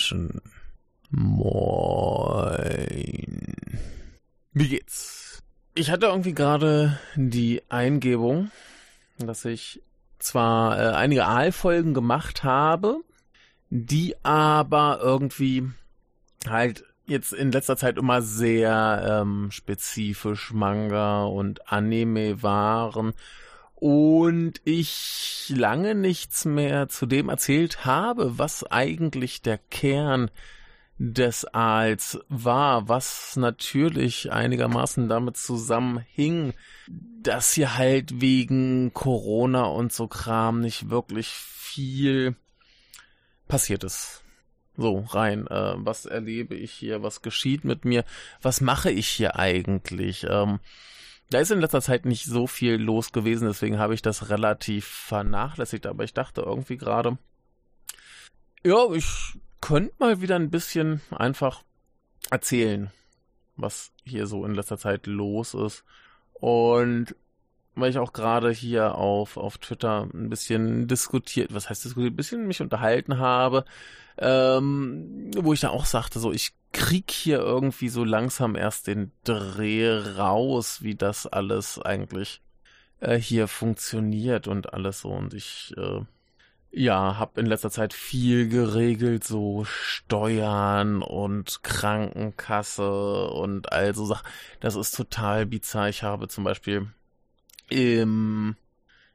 Menschen, moin. Wie geht's? Ich hatte irgendwie gerade die Eingebung, dass ich zwar äh, einige Aalfolgen gemacht habe, die aber irgendwie halt jetzt in letzter Zeit immer sehr ähm, spezifisch Manga und Anime waren und ich lange nichts mehr zu dem erzählt habe, was eigentlich der Kern des Aals war, was natürlich einigermaßen damit zusammenhing, dass hier halt wegen Corona und so Kram nicht wirklich viel passiert ist. So, rein, äh, was erlebe ich hier, was geschieht mit mir, was mache ich hier eigentlich? Ähm, da ist in letzter Zeit nicht so viel los gewesen, deswegen habe ich das relativ vernachlässigt, aber ich dachte irgendwie gerade, ja, ich könnte mal wieder ein bisschen einfach erzählen, was hier so in letzter Zeit los ist. Und weil ich auch gerade hier auf, auf Twitter ein bisschen diskutiert, was heißt diskutiert, ein bisschen mich unterhalten habe, ähm, wo ich da auch sagte, so, ich krieg hier irgendwie so langsam erst den Dreh raus, wie das alles eigentlich äh, hier funktioniert und alles so. Und ich, äh, ja, hab in letzter Zeit viel geregelt, so Steuern und Krankenkasse und also Sachen. Das ist total bizarr. Ich habe zum Beispiel im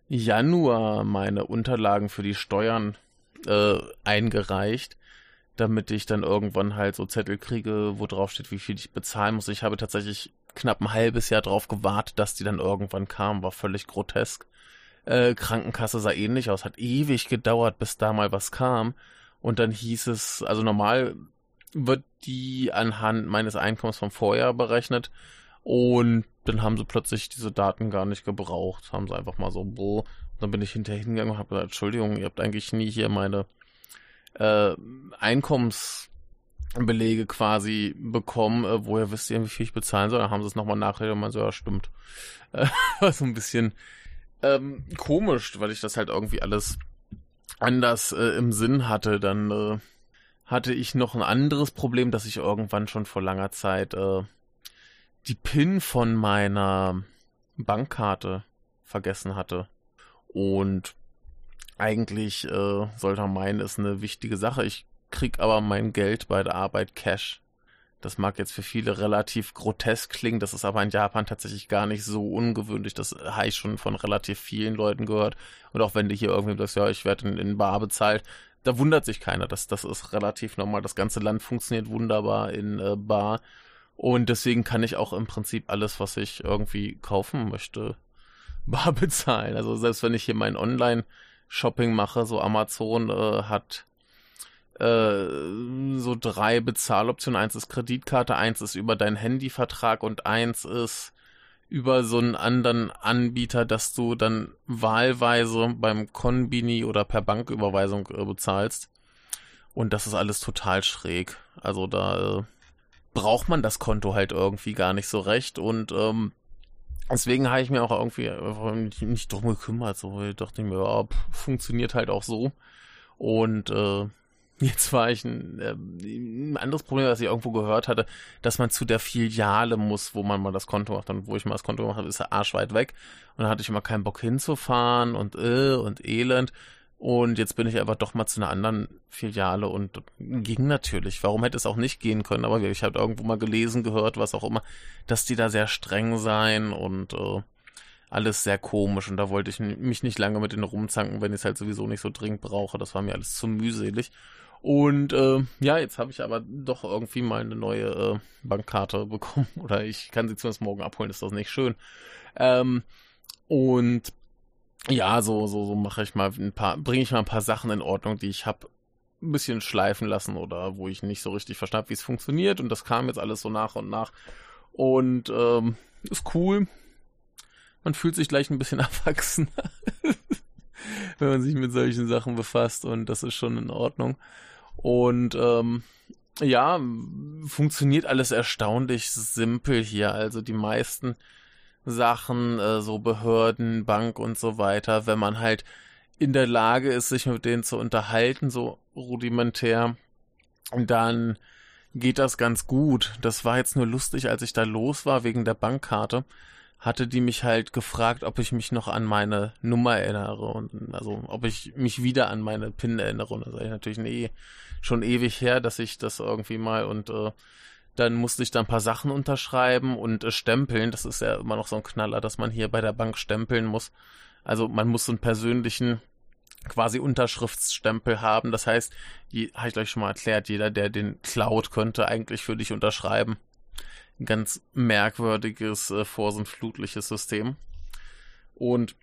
Januar meine Unterlagen für die Steuern äh, eingereicht, damit ich dann irgendwann halt so Zettel kriege, wo drauf steht, wie viel ich bezahlen muss. Ich habe tatsächlich knapp ein halbes Jahr drauf gewartet, dass die dann irgendwann kam, war völlig grotesk. Äh, Krankenkasse sah ähnlich aus, hat ewig gedauert, bis da mal was kam. Und dann hieß es, also normal wird die anhand meines Einkommens vom Vorjahr berechnet und dann haben sie plötzlich diese Daten gar nicht gebraucht. Haben sie einfach mal so, boah. Dann bin ich hinterher hingegangen und habe gesagt, Entschuldigung, ihr habt eigentlich nie hier meine äh, Einkommensbelege quasi bekommen, äh, woher wisst ihr, wie viel ich bezahlen soll? Dann haben sie es nochmal nachher und man so, ja, stimmt. Äh, so ein bisschen ähm, komisch, weil ich das halt irgendwie alles anders äh, im Sinn hatte. Dann äh, hatte ich noch ein anderes Problem, dass ich irgendwann schon vor langer Zeit äh, die PIN von meiner Bankkarte vergessen hatte. Und eigentlich äh, sollte man meinen, ist eine wichtige Sache. Ich krieg aber mein Geld bei der Arbeit Cash. Das mag jetzt für viele relativ grotesk klingen, das ist aber in Japan tatsächlich gar nicht so ungewöhnlich. Das habe ich schon von relativ vielen Leuten gehört. Und auch wenn du hier irgendwie sagst, ja, ich werde in, in Bar bezahlt, da wundert sich keiner. Das, das ist relativ normal. Das ganze Land funktioniert wunderbar in äh, Bar. Und deswegen kann ich auch im Prinzip alles, was ich irgendwie kaufen möchte, bar bezahlen. Also selbst wenn ich hier mein Online-Shopping mache, so Amazon äh, hat äh, so drei Bezahloptionen. Eins ist Kreditkarte, eins ist über deinen Handyvertrag und eins ist über so einen anderen Anbieter, dass du dann wahlweise beim Konbini oder per Banküberweisung äh, bezahlst. Und das ist alles total schräg. Also da äh, braucht man das Konto halt irgendwie gar nicht so recht und ähm, deswegen habe ich mir auch irgendwie nicht, drum gekümmert. So, ich dachte mir, ja, pff, funktioniert halt auch so. Und äh, jetzt war ich ein, äh, ein anderes Problem, was ich irgendwo gehört hatte, dass man zu der Filiale muss, wo man mal das Konto macht. Und wo ich mal das Konto gemacht habe, ist er arschweit weg. Und dann hatte ich immer keinen Bock hinzufahren und äh, und elend. Und jetzt bin ich einfach doch mal zu einer anderen Filiale und ging natürlich. Warum hätte es auch nicht gehen können? Aber ich habe irgendwo mal gelesen, gehört, was auch immer, dass die da sehr streng seien und äh, alles sehr komisch. Und da wollte ich mich nicht lange mit denen rumzanken, wenn ich es halt sowieso nicht so dringend brauche. Das war mir alles zu mühselig. Und äh, ja, jetzt habe ich aber doch irgendwie mal eine neue äh, Bankkarte bekommen. Oder ich kann sie zumindest morgen abholen, ist das nicht schön. Ähm, und ja, so, so, so mache ich mal ein paar, bringe ich mal ein paar Sachen in Ordnung, die ich habe ein bisschen schleifen lassen oder wo ich nicht so richtig verstanden wie es funktioniert. Und das kam jetzt alles so nach und nach. Und ähm, ist cool. Man fühlt sich gleich ein bisschen erwachsener, wenn man sich mit solchen Sachen befasst. Und das ist schon in Ordnung. Und ähm, ja, funktioniert alles erstaunlich simpel hier. Also die meisten Sachen, äh, so Behörden, Bank und so weiter, wenn man halt in der Lage ist, sich mit denen zu unterhalten, so rudimentär, dann geht das ganz gut. Das war jetzt nur lustig, als ich da los war wegen der Bankkarte, hatte die mich halt gefragt, ob ich mich noch an meine Nummer erinnere und also ob ich mich wieder an meine PIN erinnere. Und da sage ich natürlich, nee, schon ewig her, dass ich das irgendwie mal und äh, dann musste ich da ein paar Sachen unterschreiben und äh, stempeln. Das ist ja immer noch so ein Knaller, dass man hier bei der Bank stempeln muss. Also man muss so einen persönlichen quasi Unterschriftsstempel haben. Das heißt, habe ich euch schon mal erklärt, jeder, der den klaut, könnte eigentlich für dich unterschreiben. Ein ganz merkwürdiges, äh, vorsinnflutliches System. Und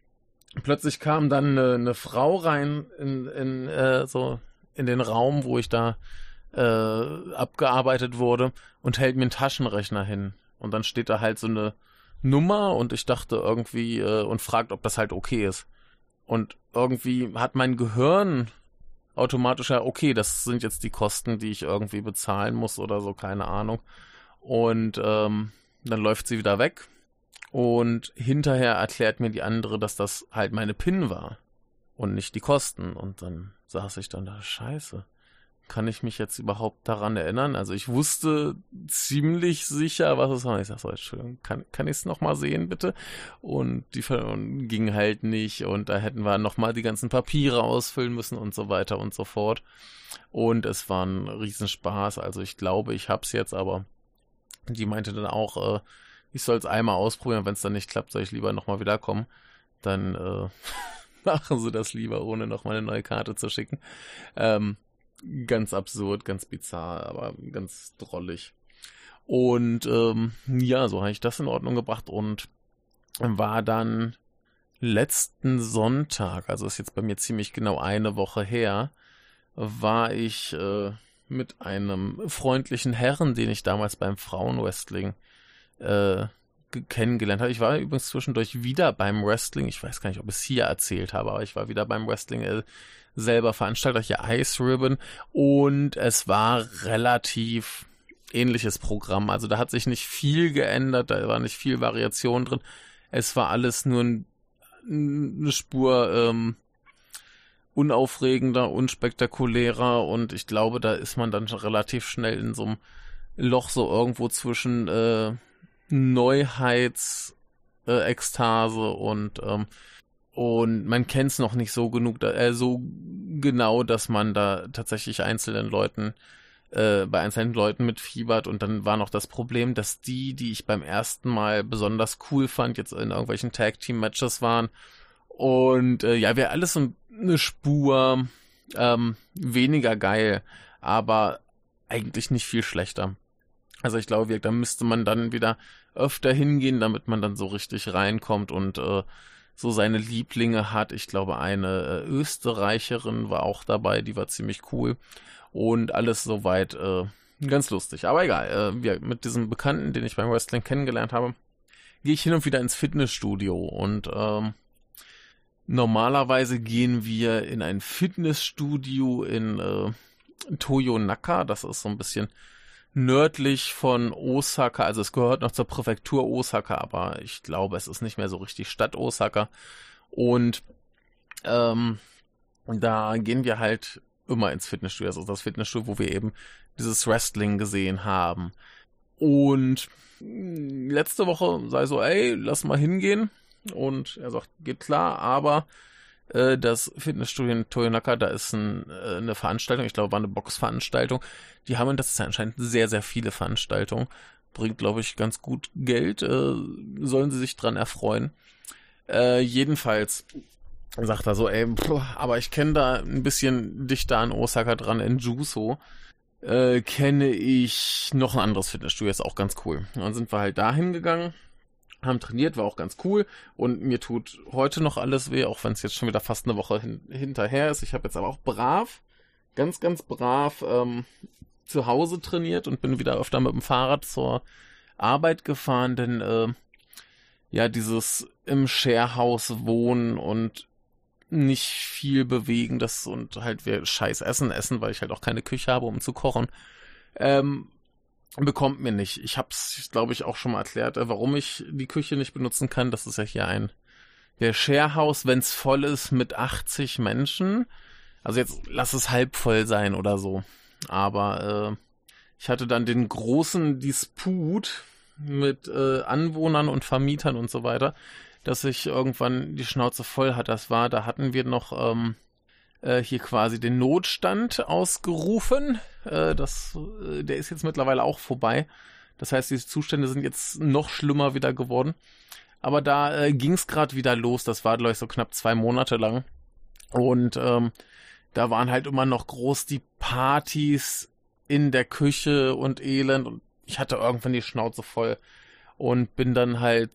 plötzlich kam dann eine, eine Frau rein in, in äh, so in den Raum, wo ich da äh, abgearbeitet wurde und hält mir einen Taschenrechner hin. Und dann steht da halt so eine Nummer und ich dachte irgendwie äh, und fragt, ob das halt okay ist. Und irgendwie hat mein Gehirn automatisch ja, okay, das sind jetzt die Kosten, die ich irgendwie bezahlen muss oder so, keine Ahnung. Und ähm, dann läuft sie wieder weg. Und hinterher erklärt mir die andere, dass das halt meine PIN war und nicht die Kosten. Und dann saß ich dann da, scheiße kann ich mich jetzt überhaupt daran erinnern? Also ich wusste ziemlich sicher, was es war. Ich sag so, Entschuldigung, kann, kann ich es nochmal sehen, bitte? Und die und ging halt nicht und da hätten wir nochmal die ganzen Papiere ausfüllen müssen und so weiter und so fort. Und es war ein Riesenspaß. Also ich glaube, ich hab's jetzt, aber die meinte dann auch, äh, ich soll es einmal ausprobieren, wenn es dann nicht klappt, soll ich lieber nochmal wiederkommen. Dann äh, machen sie das lieber, ohne nochmal eine neue Karte zu schicken. Ähm, ganz absurd, ganz bizarr, aber ganz drollig. Und ähm, ja, so habe ich das in Ordnung gebracht und war dann letzten Sonntag, also ist jetzt bei mir ziemlich genau eine Woche her, war ich äh, mit einem freundlichen Herren, den ich damals beim Frauenwrestling äh, kennengelernt habe. Ich war übrigens zwischendurch wieder beim Wrestling. Ich weiß gar nicht, ob ich es hier erzählt habe, aber ich war wieder beim Wrestling selber Veranstalter hier Ice Ribbon und es war relativ ähnliches Programm. Also da hat sich nicht viel geändert, da war nicht viel Variation drin. Es war alles nur ein, eine Spur ähm, unaufregender, unspektakulärer und ich glaube, da ist man dann schon relativ schnell in so einem Loch so irgendwo zwischen äh, Neuheits äh, und ähm, und man kennt es noch nicht so genug, äh, so genau, dass man da tatsächlich einzelnen Leuten, äh, bei einzelnen Leuten mitfiebert. Und dann war noch das Problem, dass die, die ich beim ersten Mal besonders cool fand, jetzt in irgendwelchen Tag-Team-Matches waren. Und äh, ja, wäre alles so eine Spur ähm, weniger geil, aber eigentlich nicht viel schlechter. Also ich glaube, da müsste man dann wieder öfter hingehen, damit man dann so richtig reinkommt und äh, so seine Lieblinge hat. Ich glaube, eine äh, Österreicherin war auch dabei, die war ziemlich cool. Und alles soweit äh, ganz lustig. Aber egal, äh, ja, mit diesem Bekannten, den ich beim Wrestling kennengelernt habe, gehe ich hin und wieder ins Fitnessstudio. Und ähm, normalerweise gehen wir in ein Fitnessstudio in äh, Toyonaka. Das ist so ein bisschen nördlich von Osaka, also es gehört noch zur Präfektur Osaka, aber ich glaube, es ist nicht mehr so richtig Stadt Osaka. Und ähm, da gehen wir halt immer ins Fitnessstudio, also das Fitnessstudio, wo wir eben dieses Wrestling gesehen haben. Und letzte Woche sei so, ey, lass mal hingehen. Und er sagt, geht klar, aber äh, das Fitnessstudio in Toyonaka, da ist ein, äh, eine Veranstaltung, ich glaube, war eine Boxveranstaltung. Die haben, das ist anscheinend sehr, sehr viele Veranstaltungen. Bringt, glaube ich, ganz gut Geld. Äh, sollen sie sich dran erfreuen. Äh, jedenfalls sagt er so, ey, pff, aber ich kenne da ein bisschen dichter an Osaka dran, in Juso. Äh, kenne ich noch ein anderes Fitnessstudio, ist auch ganz cool. Dann sind wir halt dahin gegangen haben trainiert, war auch ganz cool und mir tut heute noch alles weh, auch wenn es jetzt schon wieder fast eine Woche hin hinterher ist. Ich habe jetzt aber auch brav, ganz, ganz brav ähm, zu Hause trainiert und bin wieder öfter mit dem Fahrrad zur Arbeit gefahren, denn äh, ja, dieses im Sharehouse wohnen und nicht viel bewegen, das und halt wir scheiß Essen essen, weil ich halt auch keine Küche habe, um zu kochen. Ähm, bekommt mir nicht. Ich habe es, glaube ich, auch schon mal erklärt, äh, warum ich die Küche nicht benutzen kann. Das ist ja hier ein der Sharehouse, wenn's voll ist, mit 80 Menschen. Also jetzt lass es halb voll sein oder so. Aber äh, ich hatte dann den großen Disput mit äh, Anwohnern und Vermietern und so weiter, dass ich irgendwann die Schnauze voll hatte. Das war, da hatten wir noch ähm, äh, hier quasi den Notstand ausgerufen. Äh, das, äh, der ist jetzt mittlerweile auch vorbei. Das heißt, die Zustände sind jetzt noch schlimmer wieder geworden. Aber da äh, ging es gerade wieder los. Das war, glaube ich, so knapp zwei Monate lang. Und ähm, da waren halt immer noch groß die Partys in der Küche und Elend. Und ich hatte irgendwann die Schnauze voll und bin dann halt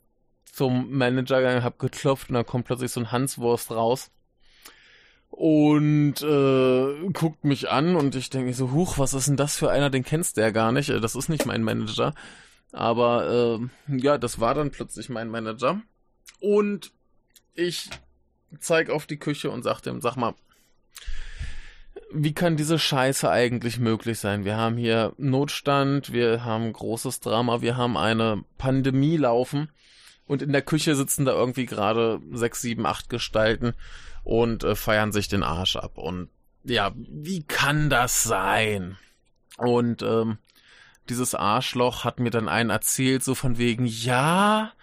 zum Manager gegangen, hab geklopft und dann kommt plötzlich so ein Hanswurst raus und äh, guckt mich an und ich denke so, huch, was ist denn das für einer, den kennst du ja gar nicht, das ist nicht mein Manager. Aber äh, ja, das war dann plötzlich mein Manager. Und ich zeig auf die Küche und sag dem, sag mal, wie kann diese Scheiße eigentlich möglich sein? Wir haben hier Notstand, wir haben großes Drama, wir haben eine Pandemie laufen und in der Küche sitzen da irgendwie gerade sechs, sieben, acht Gestalten und äh, feiern sich den Arsch ab. Und ja, wie kann das sein? Und ähm, dieses Arschloch hat mir dann einen erzählt, so von wegen, ja,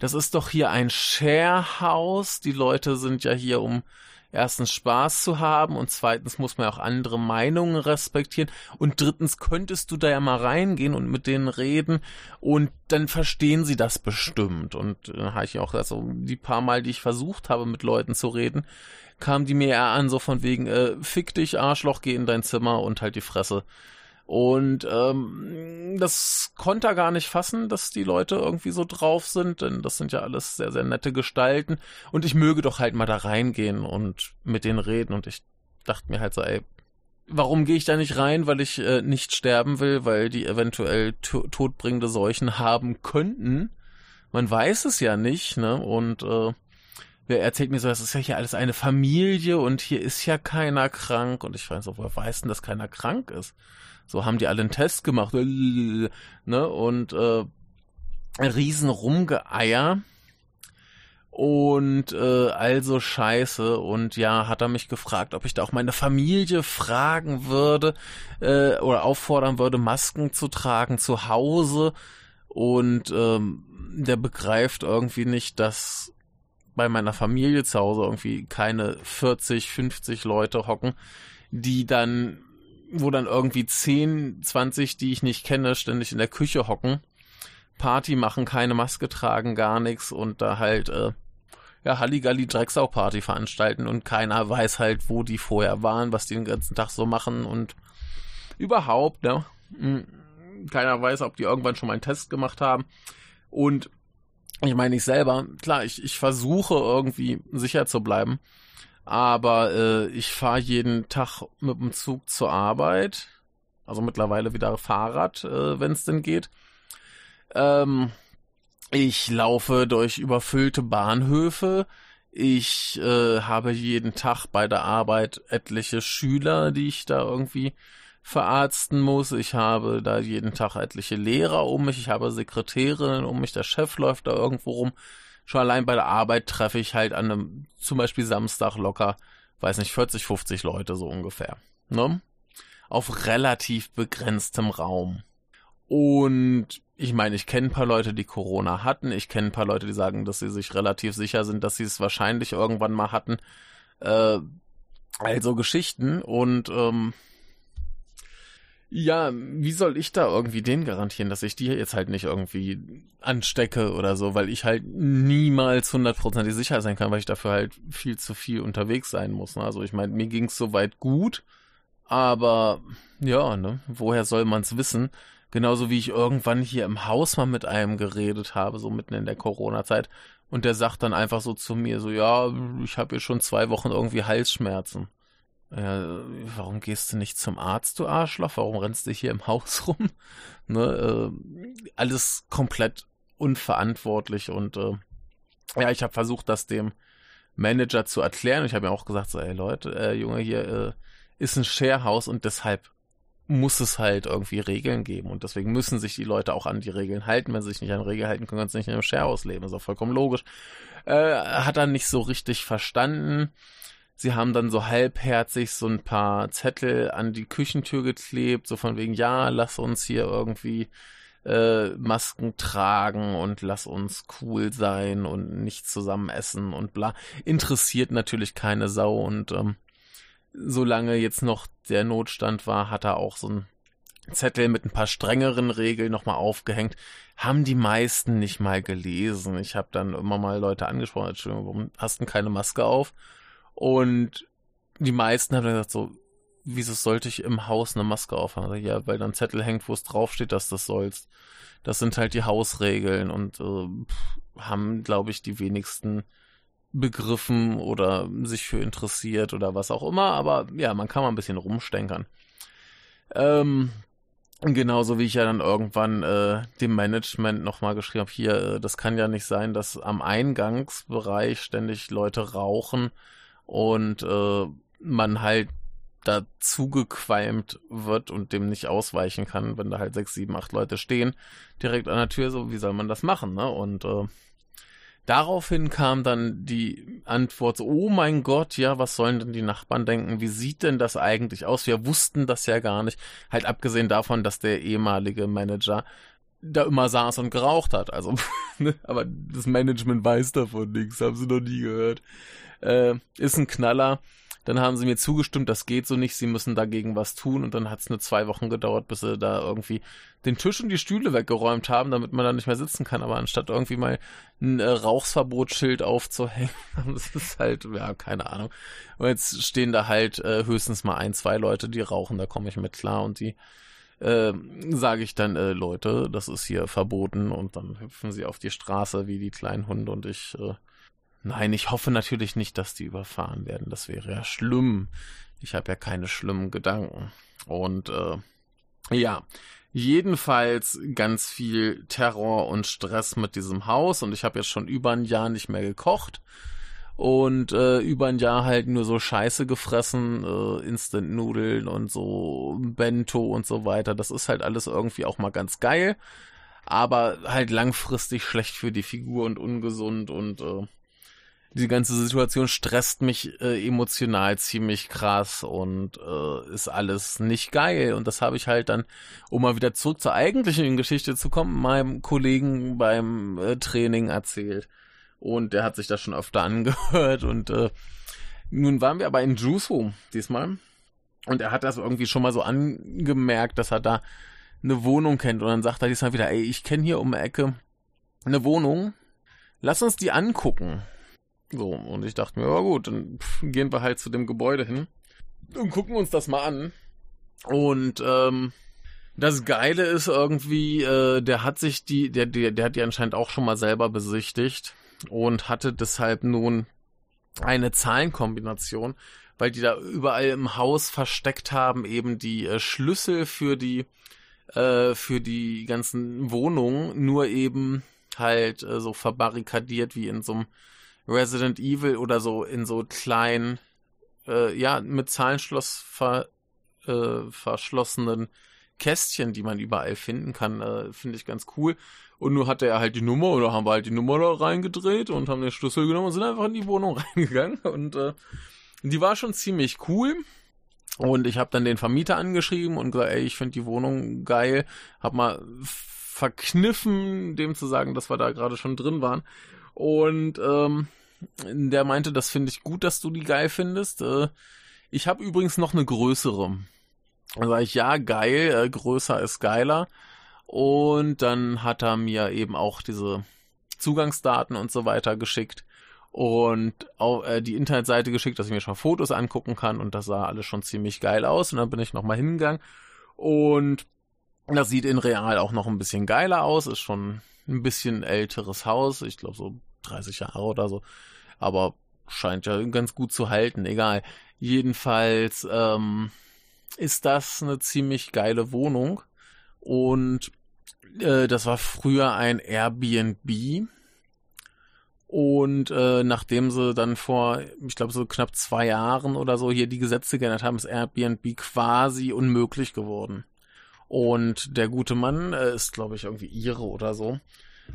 das ist doch hier ein Sharehouse. Die Leute sind ja hier, um erstens Spaß zu haben und zweitens muss man auch andere Meinungen respektieren und drittens könntest du da ja mal reingehen und mit denen reden und dann verstehen sie das bestimmt und äh, habe ich auch also die paar Mal, die ich versucht habe mit Leuten zu reden, kam die mir eher an so von wegen äh, fick dich Arschloch, geh in dein Zimmer und halt die Fresse. Und ähm, das konnte er gar nicht fassen, dass die Leute irgendwie so drauf sind, denn das sind ja alles sehr, sehr nette Gestalten. Und ich möge doch halt mal da reingehen und mit denen reden. Und ich dachte mir halt so, ey, warum gehe ich da nicht rein? Weil ich äh, nicht sterben will, weil die eventuell todbringende Seuchen haben könnten. Man weiß es ja nicht, ne? Und äh, wer erzählt mir so, das ist ja hier alles eine Familie und hier ist ja keiner krank. Und ich weiß so, woher weiß denn, dass keiner krank ist? So haben die alle einen Test gemacht, ne? Und äh, riesen Rumgeeier. Und äh, also scheiße. Und ja, hat er mich gefragt, ob ich da auch meine Familie fragen würde äh, oder auffordern würde, Masken zu tragen zu Hause. Und ähm, der begreift irgendwie nicht, dass bei meiner Familie zu Hause irgendwie keine 40, 50 Leute hocken, die dann wo dann irgendwie 10, 20, die ich nicht kenne, ständig in der Küche hocken, Party machen, keine Maske tragen, gar nichts und da halt, äh, ja, Halligalli Drecksau-Party veranstalten und keiner weiß halt, wo die vorher waren, was die den ganzen Tag so machen und überhaupt, ne? Hm, keiner weiß, ob die irgendwann schon mal einen Test gemacht haben. Und ich meine, ich selber, klar, ich, ich versuche irgendwie sicher zu bleiben aber äh, ich fahre jeden Tag mit dem Zug zur Arbeit. Also mittlerweile wieder Fahrrad, äh, wenn es denn geht. Ähm, ich laufe durch überfüllte Bahnhöfe. Ich äh, habe jeden Tag bei der Arbeit etliche Schüler, die ich da irgendwie verarzten muss. Ich habe da jeden Tag etliche Lehrer um mich. Ich habe Sekretärinnen um mich. Der Chef läuft da irgendwo rum schon allein bei der Arbeit treffe ich halt an einem, zum Beispiel Samstag locker, weiß nicht, 40, 50 Leute so ungefähr. Ne? Auf relativ begrenztem Raum. Und ich meine, ich kenne ein paar Leute, die Corona hatten. Ich kenne ein paar Leute, die sagen, dass sie sich relativ sicher sind, dass sie es wahrscheinlich irgendwann mal hatten. Äh, also Geschichten. Und ähm, ja, wie soll ich da irgendwie den garantieren, dass ich die jetzt halt nicht irgendwie anstecke oder so, weil ich halt niemals hundertprozentig sicher sein kann, weil ich dafür halt viel zu viel unterwegs sein muss. Ne? Also ich meine, mir ging's soweit gut, aber ja, ne, woher soll man's wissen? Genauso wie ich irgendwann hier im Haus mal mit einem geredet habe, so mitten in der Corona-Zeit. Und der sagt dann einfach so zu mir, so, ja, ich habe hier schon zwei Wochen irgendwie Halsschmerzen. Ja, warum gehst du nicht zum Arzt, du Arschloch? Warum rennst du hier im Haus rum? Ne, äh, alles komplett unverantwortlich und äh, ja, ich habe versucht, das dem Manager zu erklären. Ich habe ja auch gesagt, so, ey Leute, äh, Junge, hier äh, ist ein Sharehouse und deshalb muss es halt irgendwie Regeln geben und deswegen müssen sich die Leute auch an die Regeln halten. Wenn sie sich nicht an Regeln halten, können sie nicht in einem Sharehouse leben. Das ist auch vollkommen logisch. Äh, hat er nicht so richtig verstanden. Sie haben dann so halbherzig so ein paar Zettel an die Küchentür geklebt, so von wegen, ja, lass uns hier irgendwie äh, Masken tragen und lass uns cool sein und nicht zusammen essen und bla. Interessiert natürlich keine Sau und ähm, solange jetzt noch der Notstand war, hat er auch so ein Zettel mit ein paar strengeren Regeln nochmal aufgehängt. Haben die meisten nicht mal gelesen. Ich habe dann immer mal Leute angesprochen, Entschuldigung, warum hast du keine Maske auf? Und die meisten haben dann gesagt so, wieso sollte ich im Haus eine Maske aufhaben? Ja, weil dann Zettel hängt, wo es draufsteht, dass das sollst. Das sind halt die Hausregeln und äh, haben, glaube ich, die wenigsten begriffen oder sich für interessiert oder was auch immer. Aber ja, man kann mal ein bisschen rumstenkern. Ähm, genauso wie ich ja dann irgendwann äh, dem Management nochmal geschrieben habe, hier, äh, das kann ja nicht sein, dass am Eingangsbereich ständig Leute rauchen und äh, man halt dazu gequalmt wird und dem nicht ausweichen kann, wenn da halt sechs, sieben, acht Leute stehen, direkt an der Tür, so, wie soll man das machen, ne? Und äh, daraufhin kam dann die Antwort, so, oh mein Gott, ja, was sollen denn die Nachbarn denken? Wie sieht denn das eigentlich aus? Wir wussten das ja gar nicht. Halt abgesehen davon, dass der ehemalige Manager da immer saß und geraucht hat. Also, ne? aber das Management weiß davon nichts, haben sie noch nie gehört. Äh, ist ein Knaller. Dann haben sie mir zugestimmt, das geht so nicht, sie müssen dagegen was tun. Und dann hat es nur zwei Wochen gedauert, bis sie da irgendwie den Tisch und die Stühle weggeräumt haben, damit man da nicht mehr sitzen kann. Aber anstatt irgendwie mal ein äh, Rauchsverbotsschild aufzuhängen, das ist halt, ja, keine Ahnung. Und jetzt stehen da halt äh, höchstens mal ein, zwei Leute, die rauchen, da komme ich mit klar und die äh, sage ich dann, äh, Leute, das ist hier verboten und dann hüpfen sie auf die Straße wie die kleinen Hunde und ich äh, Nein, ich hoffe natürlich nicht, dass die überfahren werden. Das wäre ja schlimm. Ich habe ja keine schlimmen Gedanken. Und äh, ja, jedenfalls ganz viel Terror und Stress mit diesem Haus. Und ich habe jetzt schon über ein Jahr nicht mehr gekocht. Und äh, über ein Jahr halt nur so Scheiße gefressen, äh, Instant-Nudeln und so Bento und so weiter. Das ist halt alles irgendwie auch mal ganz geil. Aber halt langfristig schlecht für die Figur und ungesund und äh, die ganze Situation stresst mich äh, emotional ziemlich krass und äh, ist alles nicht geil. Und das habe ich halt dann, um mal wieder zurück zur eigentlichen Geschichte zu kommen, meinem Kollegen beim äh, Training erzählt. Und der hat sich das schon öfter angehört. Und äh, nun waren wir aber in Juso diesmal. Und er hat das irgendwie schon mal so angemerkt, dass er da eine Wohnung kennt. Und dann sagt er diesmal wieder, ey, ich kenne hier um die Ecke eine Wohnung. Lass uns die angucken. So, und ich dachte mir, ja gut, dann gehen wir halt zu dem Gebäude hin und gucken uns das mal an. Und ähm, das Geile ist irgendwie, äh, der hat sich die, der, der, der hat die anscheinend auch schon mal selber besichtigt und hatte deshalb nun eine Zahlenkombination, weil die da überall im Haus versteckt haben, eben die äh, Schlüssel für die äh, für die ganzen Wohnungen, nur eben halt äh, so verbarrikadiert wie in so einem Resident Evil oder so in so kleinen, äh, ja, mit Zahlenschloss ver, äh, verschlossenen Kästchen, die man überall finden kann, äh, finde ich ganz cool. Und nur hatte er halt die Nummer oder haben wir halt die Nummer da reingedreht und haben den Schlüssel genommen und sind einfach in die Wohnung reingegangen. Und äh, die war schon ziemlich cool. Und ich habe dann den Vermieter angeschrieben und gesagt, ey, ich finde die Wohnung geil. Hab mal verkniffen, dem zu sagen, dass wir da gerade schon drin waren. Und ähm, der meinte, das finde ich gut, dass du die geil findest. Äh, ich habe übrigens noch eine größere. Da sage ich, ja, geil, äh, größer ist geiler. Und dann hat er mir eben auch diese Zugangsdaten und so weiter geschickt und auch, äh, die Internetseite geschickt, dass ich mir schon Fotos angucken kann und das sah alles schon ziemlich geil aus und dann bin ich nochmal hingegangen und das sieht in real auch noch ein bisschen geiler aus, ist schon ein bisschen älteres Haus, ich glaube so 30 Jahre oder so aber scheint ja ganz gut zu halten, egal. Jedenfalls ähm, ist das eine ziemlich geile Wohnung und äh, das war früher ein Airbnb Und äh, nachdem sie dann vor, ich glaube, so knapp zwei Jahren oder so hier die Gesetze geändert haben, ist Airbnb quasi unmöglich geworden. Und der gute Mann äh, ist, glaube ich, irgendwie ihre oder so.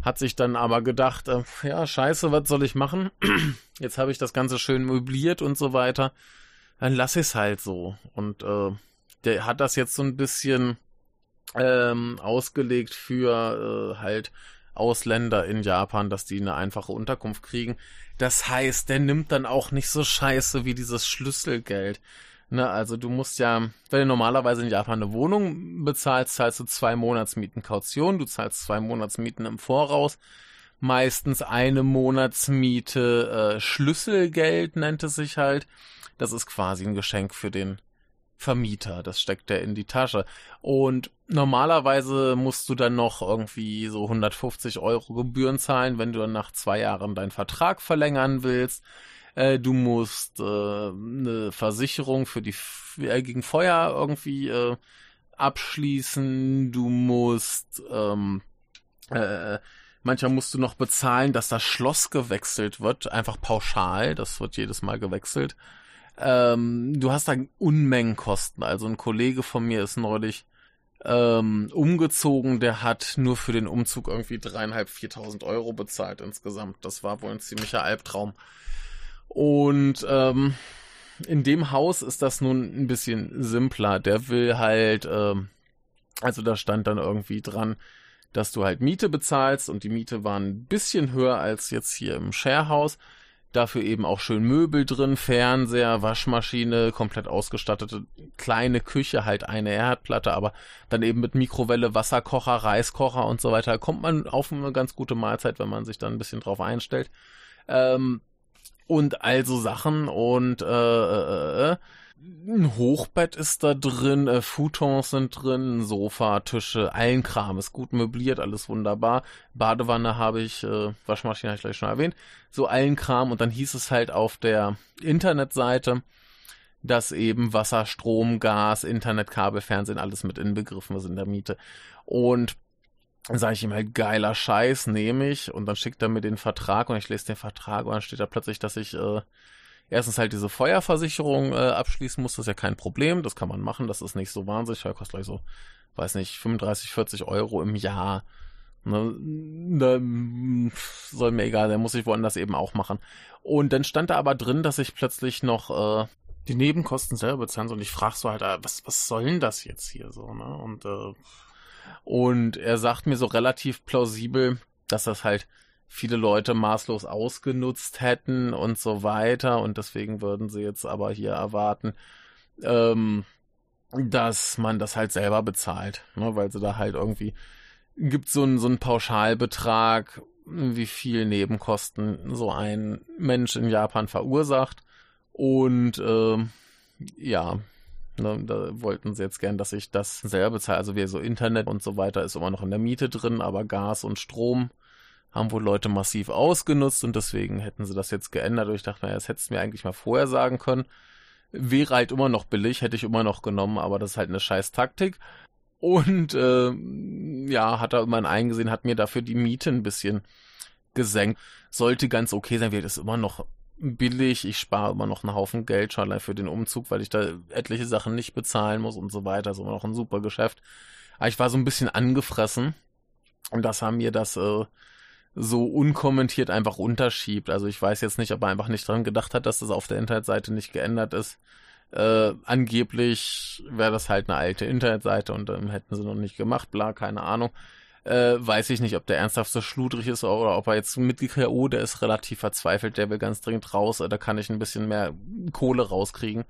Hat sich dann aber gedacht, äh, ja, scheiße, was soll ich machen? Jetzt habe ich das Ganze schön möbliert und so weiter. Dann lass es halt so. Und äh, der hat das jetzt so ein bisschen ähm, ausgelegt für äh, halt Ausländer in Japan, dass die eine einfache Unterkunft kriegen. Das heißt, der nimmt dann auch nicht so scheiße wie dieses Schlüsselgeld. Ne, also du musst ja, wenn du normalerweise in Japan eine Wohnung bezahlst, zahlst du zwei Monatsmieten Kaution, du zahlst zwei Monatsmieten im Voraus, meistens eine Monatsmiete äh, Schlüsselgeld nennt es sich halt. Das ist quasi ein Geschenk für den Vermieter, das steckt er in die Tasche. Und normalerweise musst du dann noch irgendwie so 150 Euro Gebühren zahlen, wenn du dann nach zwei Jahren deinen Vertrag verlängern willst. Äh, du musst äh, eine Versicherung für die äh, gegen Feuer irgendwie äh, abschließen. Du musst ähm, äh, manchmal musst du noch bezahlen, dass das Schloss gewechselt wird, einfach pauschal. Das wird jedes Mal gewechselt. Ähm, du hast da Unmengen Kosten. Also ein Kollege von mir ist neulich ähm, umgezogen, der hat nur für den Umzug irgendwie dreieinhalb, viertausend Euro bezahlt insgesamt. Das war wohl ein ziemlicher Albtraum. Und ähm, in dem Haus ist das nun ein bisschen simpler. Der will halt, ähm, also da stand dann irgendwie dran, dass du halt Miete bezahlst und die Miete war ein bisschen höher als jetzt hier im Sharehouse. Dafür eben auch schön Möbel drin, Fernseher, Waschmaschine, komplett ausgestattete kleine Küche, halt eine Erdplatte, aber dann eben mit Mikrowelle, Wasserkocher, Reiskocher und so weiter. Kommt man auf eine ganz gute Mahlzeit, wenn man sich dann ein bisschen drauf einstellt. Ähm, und also Sachen und äh, äh, äh, ein Hochbett ist da drin, äh, Futons sind drin, Sofa, Tische, allen Kram ist gut möbliert, alles wunderbar. Badewanne habe ich, äh, Waschmaschine habe ich gleich schon erwähnt, so allen Kram und dann hieß es halt auf der Internetseite, dass eben Wasser, Strom, Gas, Internet, Kabel, Fernsehen alles mit inbegriffen ist in der Miete. Und dann sage ich ihm halt, geiler Scheiß, nehme ich. Und dann schickt er mir den Vertrag und ich lese den Vertrag und dann steht da plötzlich, dass ich äh, erstens halt diese Feuerversicherung äh, abschließen muss. Das ist ja kein Problem, das kann man machen, das ist nicht so wahnsinnig. Feuer kostet gleich so, weiß nicht, 35, 40 Euro im Jahr. Ne, ne, soll mir egal, der muss ich woanders eben auch machen. Und dann stand da aber drin, dass ich plötzlich noch äh, die Nebenkosten selber bezahlen soll. Und ich frage so halt, äh, was, was soll denn das jetzt hier so, ne? Und äh, und er sagt mir so relativ plausibel, dass das halt viele Leute maßlos ausgenutzt hätten und so weiter. Und deswegen würden sie jetzt aber hier erwarten, ähm, dass man das halt selber bezahlt, ne? weil sie da halt irgendwie gibt so einen so einen Pauschalbetrag, wie viel Nebenkosten so ein Mensch in Japan verursacht und ähm, ja, Ne, da wollten sie jetzt gern, dass ich das selber bezahle. Also wie so Internet und so weiter ist immer noch in der Miete drin, aber Gas und Strom haben wohl Leute massiv ausgenutzt und deswegen hätten sie das jetzt geändert. Und ich dachte, naja, das hättest du mir eigentlich mal vorher sagen können. Wäre halt immer noch billig, hätte ich immer noch genommen, aber das ist halt eine scheiß Taktik. Und äh, ja, hat er immerhin eingesehen, hat mir dafür die Miete ein bisschen gesenkt. Sollte ganz okay sein, wird es immer noch billig, ich spare immer noch einen Haufen Geld schon für den Umzug, weil ich da etliche Sachen nicht bezahlen muss und so weiter. Das ist immer noch ein super Geschäft. Aber ich war so ein bisschen angefressen und das haben mir das äh, so unkommentiert einfach unterschiebt. Also ich weiß jetzt nicht, ob er einfach nicht dran gedacht hat, dass das auf der Internetseite nicht geändert ist. Äh, angeblich wäre das halt eine alte Internetseite und dann hätten sie noch nicht gemacht, bla, keine Ahnung äh, weiß ich nicht, ob der ernsthaft so schludrig ist oder ob er jetzt mitgekriegt oh, der ist relativ verzweifelt, der will ganz dringend raus, äh, da kann ich ein bisschen mehr Kohle rauskriegen.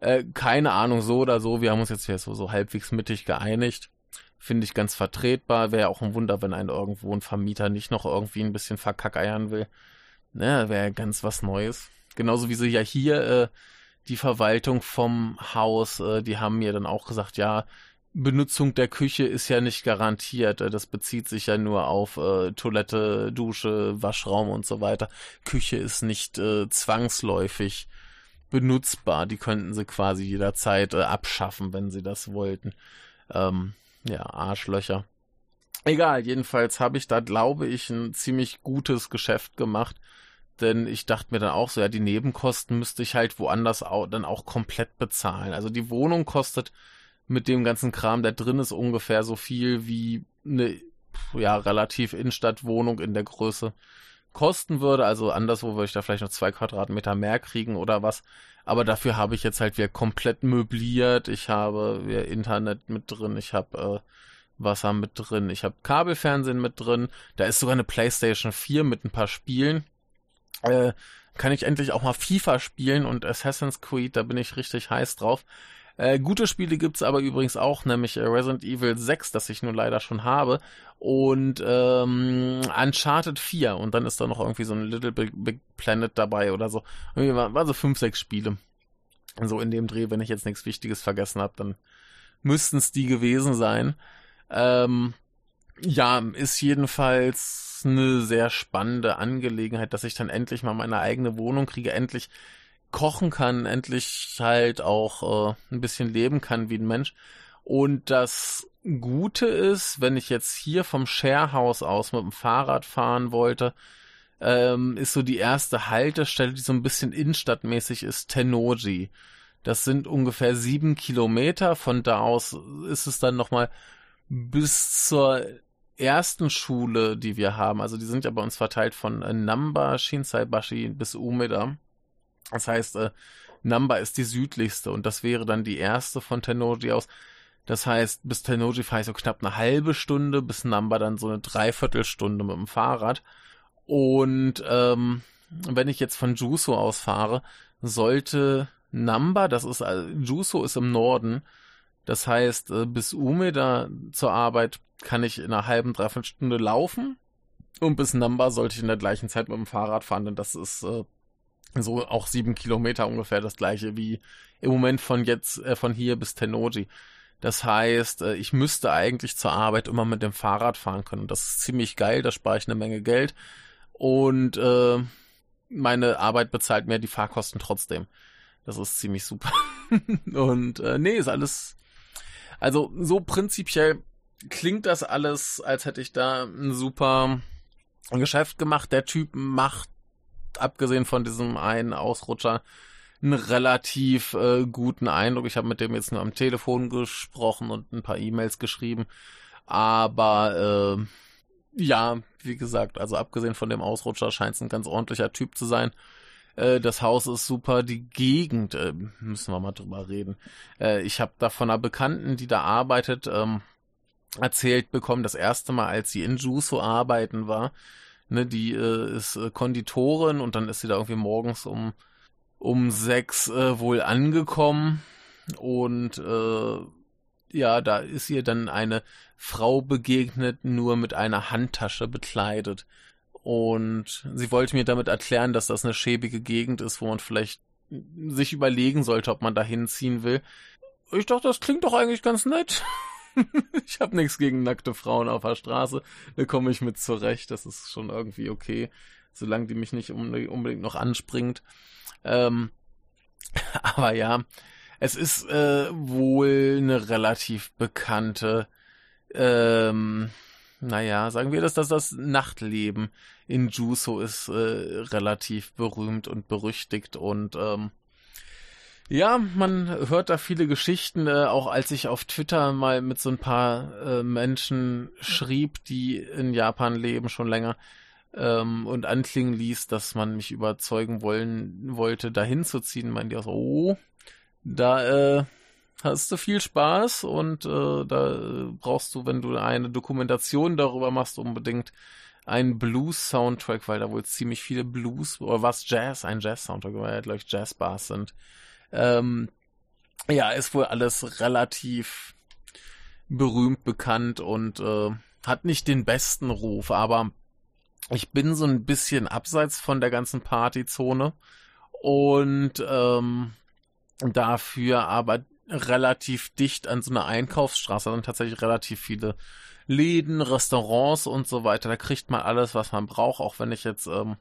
Äh, keine Ahnung, so oder so, wir haben uns jetzt hier so, so halbwegs mittig geeinigt. Finde ich ganz vertretbar. Wäre auch ein Wunder, wenn ein irgendwo ein Vermieter nicht noch irgendwie ein bisschen verkackeiern will. Ne, wäre ganz was Neues. Genauso wie sie ja hier äh, die Verwaltung vom Haus, äh, die haben mir dann auch gesagt, ja, Benutzung der Küche ist ja nicht garantiert. Das bezieht sich ja nur auf äh, Toilette, Dusche, Waschraum und so weiter. Küche ist nicht äh, zwangsläufig benutzbar. Die könnten sie quasi jederzeit äh, abschaffen, wenn sie das wollten. Ähm, ja, Arschlöcher. Egal, jedenfalls habe ich da, glaube ich, ein ziemlich gutes Geschäft gemacht. Denn ich dachte mir dann auch so, ja, die Nebenkosten müsste ich halt woanders auch, dann auch komplett bezahlen. Also die Wohnung kostet mit dem ganzen Kram, der drin ist, ungefähr so viel wie eine ja, relativ Innenstadtwohnung in der Größe kosten würde. Also anderswo würde ich da vielleicht noch zwei Quadratmeter mehr kriegen oder was. Aber dafür habe ich jetzt halt wieder komplett möbliert. Ich habe wieder Internet mit drin. Ich habe äh, Wasser mit drin. Ich habe Kabelfernsehen mit drin. Da ist sogar eine PlayStation 4 mit ein paar Spielen. Äh, kann ich endlich auch mal FIFA spielen und Assassin's Creed, da bin ich richtig heiß drauf. Äh, gute Spiele gibt's aber übrigens auch, nämlich äh, Resident Evil 6, das ich nun leider schon habe, und ähm, Uncharted 4 und dann ist da noch irgendwie so ein Little Big, Big Planet dabei oder so. Irgendwie war, war so fünf, sechs Spiele. So in dem Dreh, wenn ich jetzt nichts Wichtiges vergessen habe, dann müssten es die gewesen sein. Ähm, ja, ist jedenfalls eine sehr spannende Angelegenheit, dass ich dann endlich mal meine eigene Wohnung kriege, endlich kochen kann, endlich halt auch äh, ein bisschen leben kann wie ein Mensch. Und das Gute ist, wenn ich jetzt hier vom Sharehouse aus mit dem Fahrrad fahren wollte, ähm, ist so die erste Haltestelle, die so ein bisschen innenstadtmäßig ist, Tenoji. Das sind ungefähr sieben Kilometer. Von da aus ist es dann nochmal bis zur ersten Schule, die wir haben, also die sind ja bei uns verteilt von äh, Namba, Shinsaibashi bis Umeda. Das heißt, äh, Namba ist die südlichste und das wäre dann die erste von Tennoji aus. Das heißt, bis Tennoji fahre ich so knapp eine halbe Stunde, bis Namba dann so eine Dreiviertelstunde mit dem Fahrrad. Und ähm, wenn ich jetzt von Juso aus fahre, sollte Namba, das ist, also, Juso ist im Norden, das heißt, äh, bis Umeda zur Arbeit kann ich in einer halben, dreiviertel Stunde laufen. Und bis Namba sollte ich in der gleichen Zeit mit dem Fahrrad fahren, denn das ist äh, so auch sieben Kilometer ungefähr das gleiche wie im Moment von jetzt, äh, von hier bis Tenoji. Das heißt, äh, ich müsste eigentlich zur Arbeit immer mit dem Fahrrad fahren können. Das ist ziemlich geil, da spare ich eine Menge Geld. Und äh, meine Arbeit bezahlt mir die Fahrkosten trotzdem. Das ist ziemlich super. und äh, nee, ist alles also so prinzipiell klingt das alles, als hätte ich da ein super Geschäft gemacht. Der Typ macht, abgesehen von diesem einen Ausrutscher, einen relativ äh, guten Eindruck. Ich habe mit dem jetzt nur am Telefon gesprochen und ein paar E-Mails geschrieben. Aber äh, ja, wie gesagt, also abgesehen von dem Ausrutscher scheint es ein ganz ordentlicher Typ zu sein. Äh, das Haus ist super, die Gegend, äh, müssen wir mal drüber reden. Äh, ich habe da von einer Bekannten, die da arbeitet, ähm, erzählt bekommen, das erste Mal, als sie in Juso arbeiten war. Ne, die äh, ist äh, Konditorin und dann ist sie da irgendwie morgens um um sechs äh, wohl angekommen und äh, ja, da ist ihr dann eine Frau begegnet, nur mit einer Handtasche bekleidet. Und sie wollte mir damit erklären, dass das eine schäbige Gegend ist, wo man vielleicht sich überlegen sollte, ob man da hinziehen will. Ich dachte, das klingt doch eigentlich ganz nett. ich habe nichts gegen nackte Frauen auf der Straße. Da komme ich mit zurecht. Das ist schon irgendwie okay, solange die mich nicht unbedingt noch anspringt. Ähm, aber ja, es ist äh, wohl eine relativ bekannte ähm, naja, sagen wir, dass das, das Nachtleben in Juso ist äh, relativ berühmt und berüchtigt und ähm, ja, man hört da viele Geschichten, äh, auch als ich auf Twitter mal mit so ein paar äh, Menschen schrieb, die in Japan leben schon länger ähm, und anklingen ließ, dass man mich überzeugen wollen wollte, dahin zu ziehen, meinen die auch so, oh, da äh, hast du viel Spaß und äh, da brauchst du, wenn du eine Dokumentation darüber machst, unbedingt einen Blues-Soundtrack, weil da wohl ziemlich viele Blues oder was Jazz, ein Jazz-Soundtrack, weil ja gleich Jazz-Bars sind. Ähm, ja, ist wohl alles relativ berühmt bekannt und äh, hat nicht den besten Ruf, aber ich bin so ein bisschen abseits von der ganzen Partyzone und ähm, dafür aber relativ dicht an so einer Einkaufsstraße, dann tatsächlich relativ viele Läden, Restaurants und so weiter. Da kriegt man alles, was man braucht, auch wenn ich jetzt ähm,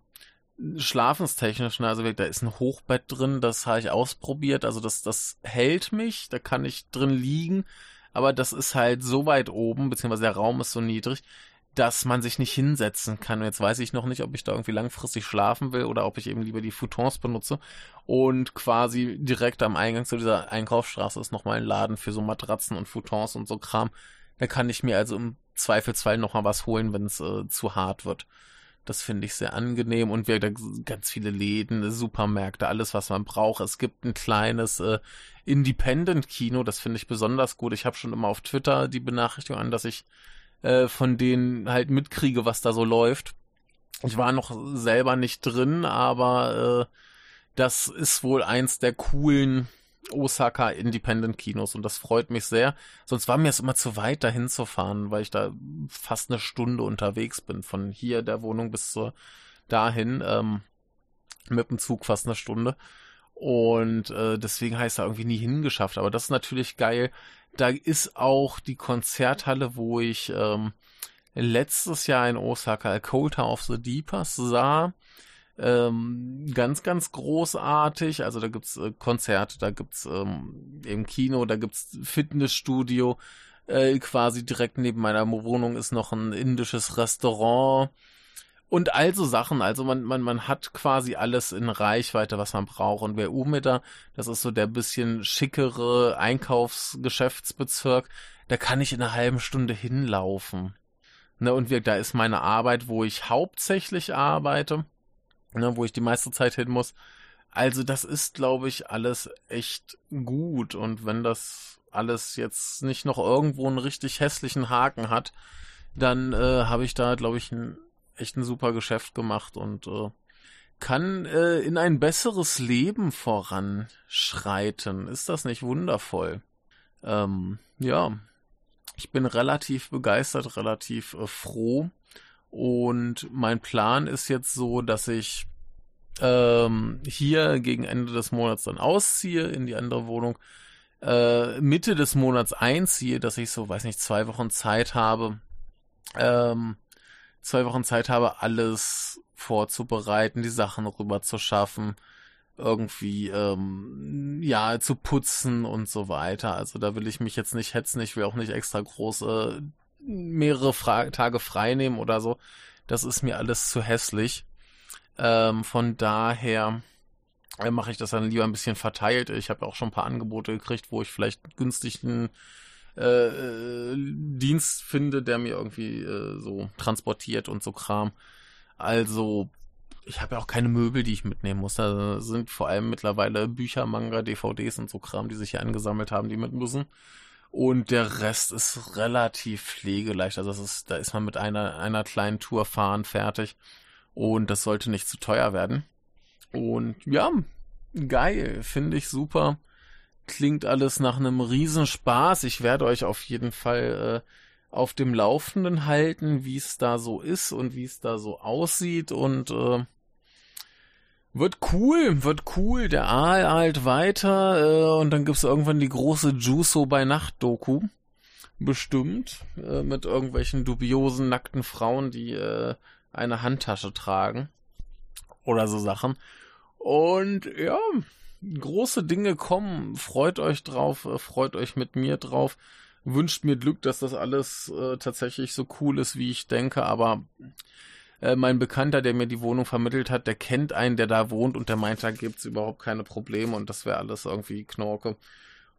schlafenstechnisch, ne, also da ist ein Hochbett drin, das habe ich ausprobiert, also das, das hält mich, da kann ich drin liegen, aber das ist halt so weit oben, beziehungsweise der Raum ist so niedrig, dass man sich nicht hinsetzen kann. Und jetzt weiß ich noch nicht, ob ich da irgendwie langfristig schlafen will oder ob ich eben lieber die Futons benutze. Und quasi direkt am Eingang zu dieser Einkaufsstraße ist nochmal ein Laden für so Matratzen und Futons und so Kram. Da kann ich mir also im Zweifelsfall nochmal was holen, wenn es äh, zu hart wird. Das finde ich sehr angenehm und wir da ganz viele Läden, Supermärkte, alles was man braucht. Es gibt ein kleines äh, Independent-Kino, das finde ich besonders gut. Ich habe schon immer auf Twitter die Benachrichtigung an, dass ich äh, von denen halt mitkriege, was da so läuft. Ich war noch selber nicht drin, aber äh, das ist wohl eins der coolen Osaka Independent Kinos und das freut mich sehr. Sonst war mir es immer zu weit, dahin zu fahren, weil ich da fast eine Stunde unterwegs bin. Von hier der Wohnung bis zur dahin. Ähm, mit dem Zug fast eine Stunde. Und äh, deswegen heißt da irgendwie nie hingeschafft. Aber das ist natürlich geil. Da ist auch die Konzerthalle, wo ich ähm, letztes Jahr in Osaka Cold of the Deepers sah. Ähm, ganz, ganz großartig. Also da gibt's äh, Konzerte, da gibt's ähm, im Kino, da gibt's Fitnessstudio. Äh, quasi direkt neben meiner Wohnung ist noch ein indisches Restaurant. Und also Sachen, also man, man, man hat quasi alles in Reichweite, was man braucht. Und wer Umeda, das ist so der bisschen schickere Einkaufsgeschäftsbezirk, da kann ich in einer halben Stunde hinlaufen. Ne, und wir, da ist meine Arbeit, wo ich hauptsächlich arbeite ne, wo ich die meiste Zeit hin muss. Also das ist, glaube ich, alles echt gut. Und wenn das alles jetzt nicht noch irgendwo einen richtig hässlichen Haken hat, dann äh, habe ich da, glaube ich, ein, echt ein super Geschäft gemacht und äh, kann äh, in ein besseres Leben voranschreiten. Ist das nicht wundervoll? Ähm, ja, ich bin relativ begeistert, relativ äh, froh und mein Plan ist jetzt so, dass ich ähm, hier gegen Ende des Monats dann ausziehe in die andere Wohnung, äh, Mitte des Monats einziehe, dass ich so, weiß nicht, zwei Wochen Zeit habe, ähm, zwei Wochen Zeit habe, alles vorzubereiten, die Sachen rüber zu schaffen, irgendwie, ähm, ja, zu putzen und so weiter. Also da will ich mich jetzt nicht hetzen, ich will auch nicht extra große mehrere Fra Tage frei nehmen oder so. Das ist mir alles zu hässlich. Ähm, von daher äh, mache ich das dann lieber ein bisschen verteilt. Ich habe auch schon ein paar Angebote gekriegt, wo ich vielleicht günstig einen äh, äh, Dienst finde, der mir irgendwie äh, so transportiert und so Kram. Also ich habe ja auch keine Möbel, die ich mitnehmen muss. Da sind vor allem mittlerweile Bücher, Manga, DVDs und so Kram, die sich hier angesammelt haben, die mit müssen. Und der Rest ist relativ pflegeleicht. Also das ist, da ist man mit einer, einer kleinen Tour fahren fertig. Und das sollte nicht zu teuer werden. Und ja, geil, finde ich super. Klingt alles nach einem Riesenspaß. Ich werde euch auf jeden Fall äh, auf dem Laufenden halten, wie es da so ist und wie es da so aussieht. Und äh, wird cool, wird cool. Der Aal alt weiter äh, und dann gibt's irgendwann die große Juso bei Nacht Doku. Bestimmt. Äh, mit irgendwelchen dubiosen, nackten Frauen, die äh, eine Handtasche tragen. Oder so Sachen. Und ja, große Dinge kommen. Freut euch drauf, äh, freut euch mit mir drauf. Wünscht mir Glück, dass das alles äh, tatsächlich so cool ist, wie ich denke, aber äh, mein Bekannter, der mir die Wohnung vermittelt hat, der kennt einen, der da wohnt und der meint, da gibt's überhaupt keine Probleme und das wäre alles irgendwie Knorke.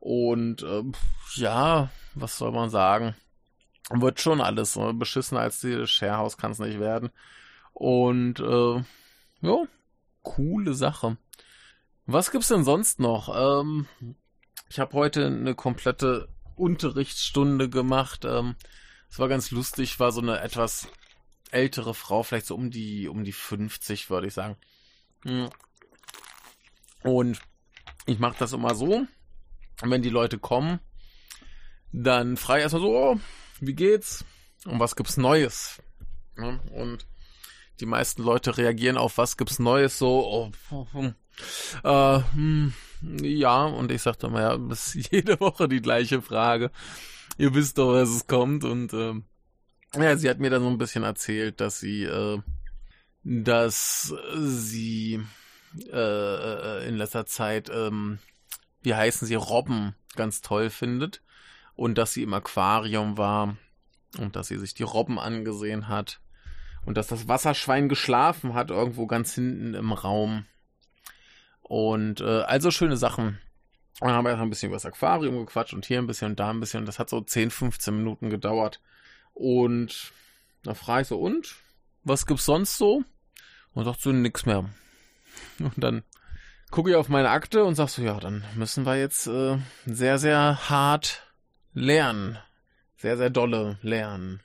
Und äh, ja, was soll man sagen? Wird schon alles so beschissener als die Sharehouse kann es nicht werden. Und äh, ja, coole Sache. Was gibt's denn sonst noch? Ähm, ich habe heute eine komplette Unterrichtsstunde gemacht. Ähm, es war ganz lustig, war so eine etwas ältere Frau, vielleicht so um die, um die 50, würde ich sagen. Und ich mache das immer so, wenn die Leute kommen, dann frage ich erstmal so, oh, wie geht's? Und was gibt's Neues? und die meisten Leute reagieren auf was gibt's Neues so, oh, äh, hm, ja, und ich sagte mal, ja, das ist jede Woche die gleiche Frage. Ihr wisst doch, was es kommt und äh, ja, sie hat mir dann so ein bisschen erzählt, dass sie, äh, dass sie äh, äh, in letzter Zeit, ähm, wie heißen sie, Robben ganz toll findet und dass sie im Aquarium war und dass sie sich die Robben angesehen hat und dass das Wasserschwein geschlafen hat irgendwo ganz hinten im Raum. Und äh, also schöne Sachen. Und dann haben wir erst ein bisschen über das Aquarium gequatscht und hier ein bisschen und da ein bisschen. Und das hat so 10, 15 Minuten gedauert. Und dann frage ich so, und? Was gibt's sonst so? Und sagt so, nix mehr. Und dann gucke ich auf meine Akte und sag so, ja, dann müssen wir jetzt äh, sehr, sehr hart lernen. Sehr, sehr dolle lernen.